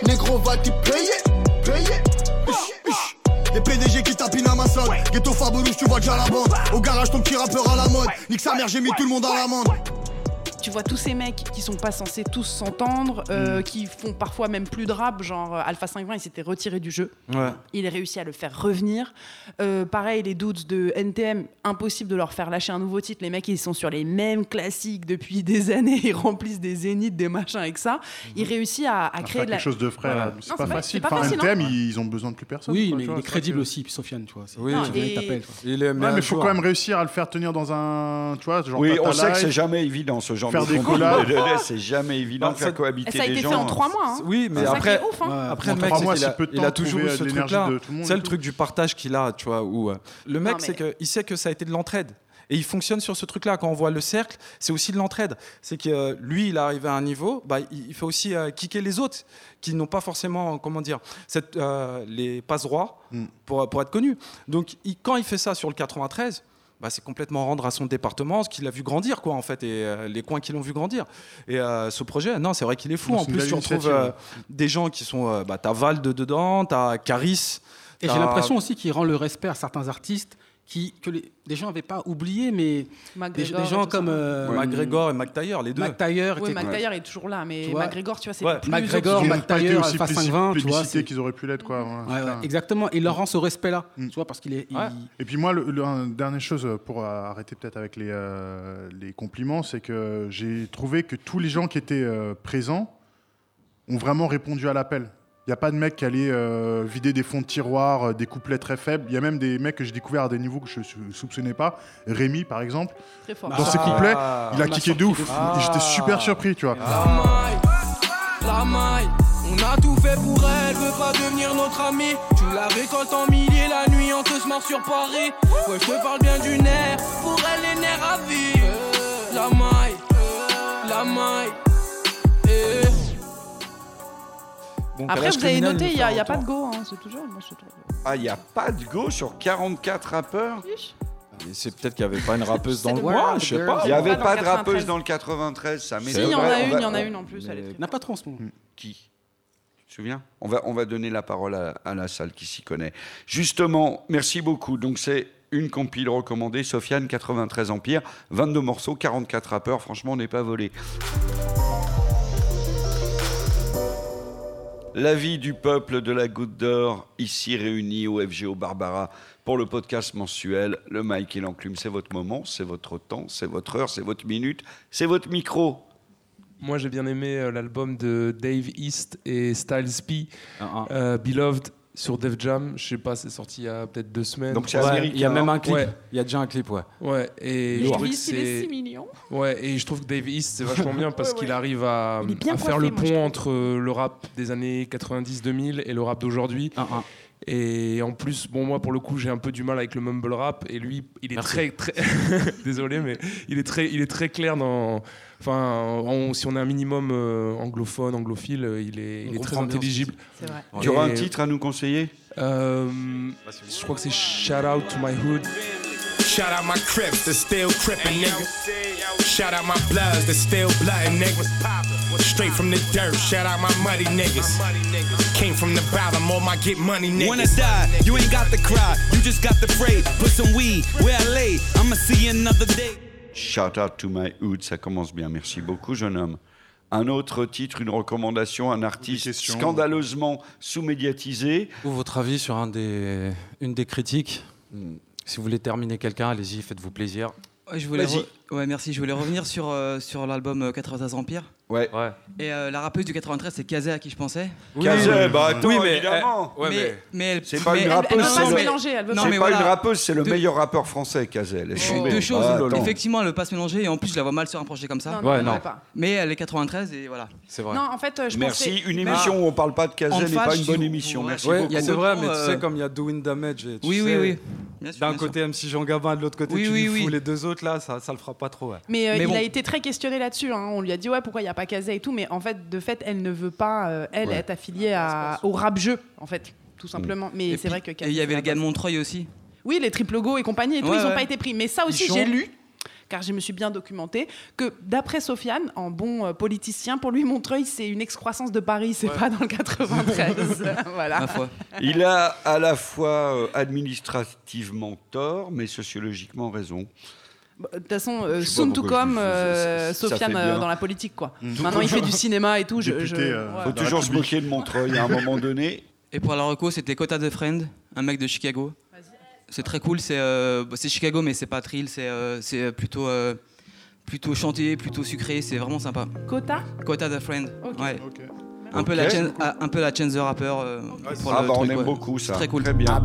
Négro va t'y payer, payer. Des PDG qui tapinent à ma solde, Ghetto Fabolous, tu vois déjà la bande. Au garage, ton petit rappeur à la mode. Nique sa mère, j'ai mis tout le monde à l'amende. Tu vois tous ces mecs qui sont pas censés tous s'entendre, euh, Mm. qui font parfois même plus de rap, genre euh, Alpha 520, il s'était retiré du jeu. Ouais. Il a réussi à le faire revenir. Euh, pareil, les dudes de NTM, impossible de leur faire lâcher un nouveau titre. Les mecs, ils sont sur les mêmes classiques depuis des [laughs] années. Ils remplissent des zéniths, des machins avec ça. Il réussit à, à à créer de la. quelque chose de frais. Voilà. C'est pas pas- facile. pas Enfin, facile, NTM, hein. ils ont besoin de plus personne. Oui, quoi, mais il est crédible aussi, puis Sofiane, tu vois. Oui, Non, et-. Il est Ouais, mais il faut quand même réussir à le faire tenir dans un. Tu vois, genre. Oui, on sait que c'est jamais évident ce genre Faire de des collabs. C'est jamais évident Bah, de faire ça- cohabiter ça a des été gens. fait en trois mois. hein. Oui, mais ça après, ouf, hein. Ouais. après le mec, mois, a, il a toujours eu trouver ce truc-là. C'est le truc du partage qu'il a, tu vois. Où euh, le mec, c'est qu'il sait que ça a été de l'entraide. Et il fonctionne sur ce truc-là. Quand on voit le cercle, c'est aussi de l'entraide. C'est que euh, lui, il est arrivé à un niveau, bah, il il fait aussi euh, kicker les autres qui n'ont pas forcément, comment dire, cette, euh, les passe droits Mm. pour, pour être connus. Donc, il- quand il fait ça sur le 93, bah, c'est complètement rendre à son département ce qu'il a vu grandir, quoi, en fait, et euh, les coins qui l'ont vu grandir. Et euh, ce projet, non, c'est vrai qu'il est fou. En plus, tu retrouves euh, des gens qui sont. euh, bah, t'as Val de dedans, t'as Caris. Et j'ai l'impression aussi qu'il rend le respect à certains artistes qui, que les, les gens n'avaient pas oublié, mais des, McGregor des et gens comme euh, McGregor et McTyre, les deux. McTyre Oui, McTyre est toujours là, mais Tu vois, McGregor, tu vois, c'est ouais, plus McGregor, aussi Alpha plébisci- 520, tu vois, c'est- qu'ils auraient pu l'être. Quoi. Ouais, Ouais, ouais, exactement. Il leur rend ce respect-là, Mm. tu vois, parce qu'il est. il- Ouais. Et puis moi, le, le- un- dernière chose pour euh, arrêter peut-être avec les, euh, les compliments, c'est que j'ai trouvé que tous les gens qui étaient euh, présents ont vraiment répondu à l'appel. Il n'y a pas de mec qui allait euh, vider des fonds de tiroir, euh, des couplets très faibles. Il y a même des mecs que j'ai découverts à des niveaux que je ne soupçonnais pas. Rémi, par exemple, Très fort. dans ses Ah. couplets, il a kické de ouf. J'étais super surpris, tu vois. La maille, la maille, on a tout fait pour elle, veut pas devenir notre amie. Tu la récoltes en milliers la nuit, on te se marre sur Paris. Ouais, je te parle bien du nerf, pour elle les nerfs à vie. La maille, la maille, Bon, Après, vous avez noté, il n'y a, il a pas de go, hein, c'est toujours. Moi, je trouve. Ah, il n'y a pas de go sur 44 rappeurs. C'est peut-être qu'il n'y avait pas une rappeuse dans le coin, je sais pas. Il n'y avait Pas de rappeuse 93. dans le 93, ça Si, m'étonnerait. il y en a une, va- il y en a une en plus. Elle est très- N'a pas trop en ce moment. Qui Tu te souviens? On va, on va donner la parole à, à la salle qui s'y connaît. Justement, merci beaucoup. Donc c'est une compile recommandée, Sofiane 93 Empire, 22 morceaux, 44 rappeurs. Franchement, on n'est pas volé. La vie du peuple de la Goutte d'Or, ici réunis au FGO Barbara pour le podcast mensuel. Le Mike et l'enclume, c'est votre moment, c'est votre temps, c'est votre heure, c'est votre minute, c'est votre micro. Moi, j'ai bien aimé euh, l'album de Dave East et Styles P, Ah, euh, Beloved, sur Def Jam. Je sais pas, c'est sorti il y a peut-être deux semaines. Donc c'est Ouais, américain. il y a même un clip. Ouais. Il y a déjà un clip, ouais. Ouais, et je trouve que Davis, il est c'est. 6 millions. Ouais, et je trouve que Dave East, c'est vachement bien [laughs] parce Ouais, ouais. qu'il arrive à, faire coiffé, le pont entre le rap des années 90-2000 et le rap d'aujourd'hui. Un, un. Et en plus, bon, moi, pour le coup, j'ai un peu du mal avec le mumble rap. Et lui, il est Merci. très, très. [laughs] Désolé, mais il est très, il est très clair dans. Enfin, on- si on est un minimum euh, anglophone, anglophile, euh, il est, il est très intelligible. Vrai. Tu auras un titre à nous conseiller? Euh, je crois que c'est Shout Out to My Hood. Shout out my Crips, the still crippin' niggas. Shout out my Bloods, the still bloodin' niggas. Straight from the dirt, shout out my muddy niggas. Came from the bottom, all my get money niggas. When I die, you ain't got the cry, you just got the pray. Put some weed where I lay, I'ma see you another day. Shout out to my hood, ça commence bien. Merci beaucoup, jeune homme. Un autre titre, une recommandation, un artiste scandaleusement sous-médiatisé. Ou votre avis sur un des, une des critiques Si vous voulez terminer quelqu'un, allez-y, faites-vous plaisir. Ouais, je voulais Vas-y. re- ouais, merci. Je voulais revenir sur, euh, sur l'album euh, 93 Empire. Ouais. Ouais. Et euh, la rappeuse du 93, c'est Kazé à qui je pensais. Kazé, bah attends, Oui, mais, évidemment. eh, ouais, mais- mais elle- C'est pas mais une elle- rappeuse, elle veut c'est pas se le- mélanger, elle veut Non, C'est mais pas voilà. une rappeuse, c'est le meilleur rappeur français, Kazé. Laisse Deux, choses. Ah. Effectivement, elle veut pas se mélanger et en plus, je la vois mal sur un projet comme ça. Non, non, Ouais, pas. Mais elle est 93 et voilà. C'est vrai. Non, en fait, euh, je Merci. pensais- Une Mais- émission où on parle pas de Kazé n'est pas une bonne émission. Merci beaucoup. c'est vrai, mais tu euh, sais, comme il y a Doing Damage, et Oui, oui, oui. D'un côté MC Jean Gabin, de l'autre côté Oui, tu oui, oui. fous les deux autres là, ça, ça le fera pas trop. Mais, euh, Mais il a été très questionné là-dessus. hein. On lui a dit ouais pourquoi il n'y a pas Kazé et tout, mais en fait de fait elle ne veut pas euh, elle Ouais. être affiliée à- au rap jeu en fait tout simplement. Mais Et c'est vrai que Et il y avait le gars de. Montreuil aussi. Oui les triple go et compagnie et tout Ouais, ils n'ont ouais. pas été pris. Mais ça aussi j'ai lu. Car je me suis bien documenté que d'après Sofiane, en bon euh, politicien, pour lui Montreuil c'est une excroissance de Paris, c'est pas dans le 93. [laughs] [laughs] voilà. Il a à la fois euh, administrativement tort, mais sociologiquement raison. Bah, De toute façon, euh, soon to come, euh, Sofiane euh, dans la politique quoi. Mm. Maintenant il fait du cinéma et tout. je- Député, je- euh, ouais. Faut toujours se moquer de Montreuil à un moment donné. Et pour la reco, c'était Kota de Friend, un mec de Chicago. C'est très cool. C'est euh, bah, c'est Chicago, mais c'est pas trill. C'est euh, plutôt euh, plutôt chanté, plutôt sucré. C'est vraiment sympa. Quota? Kota the Friend. Ouais. Un peu la chaîne, un peu la Chance the Rapper. euh, pour Ah le bah on aime ouais. beaucoup ça. Très cool. Très bien.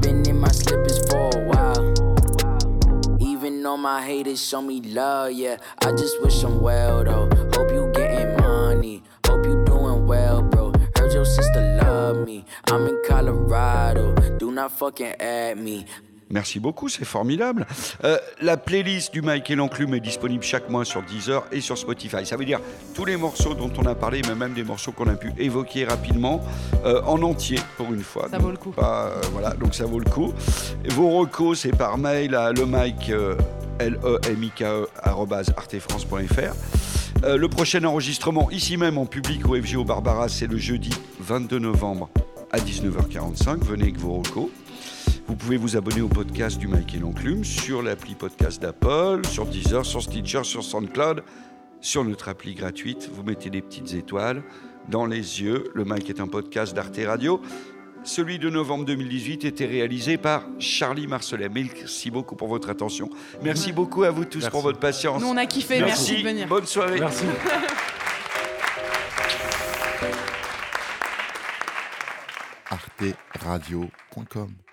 I've been in my slippers for a while. Even though my haters show me love, yeah. I just wish I'm well though. Hope you getting money. Hope you doing well, bro. Heard your sister love me. I'm in Colorado. Do not fucking add me. Merci beaucoup, c'est formidable. Euh, la playlist du Mike et l'enclume est disponible chaque mois sur Deezer et sur Spotify. Ça veut dire tous les morceaux dont on a parlé, mais même des morceaux qu'on a pu évoquer rapidement, euh, en entier pour une fois. Ça Donc, vaut le coup. pas, euh, voilà, donc ça vaut le coup. Et vos recos, c'est par mail à le Mike, euh, l e m i k e arobase artefrance.fr. Euh, le prochain enregistrement ici même en public au FGO Barbara, c'est le jeudi 22 novembre à 19h45. Venez avec vos recos. Vous pouvez vous abonner au podcast du Mike et l'Enclume sur l'appli podcast d'Apple, sur Deezer, sur Stitcher, sur SoundCloud, sur notre appli gratuite. Vous mettez des petites étoiles dans les yeux. Le Mike est un podcast d'Arte Radio. Celui de novembre 2018 était réalisé par Charlie Marcelet. Merci beaucoup pour votre attention. Merci beaucoup à vous tous Merci. pour votre patience. Nous on a kiffé. Merci, de venir. Bonne soirée. Merci. arteradio.com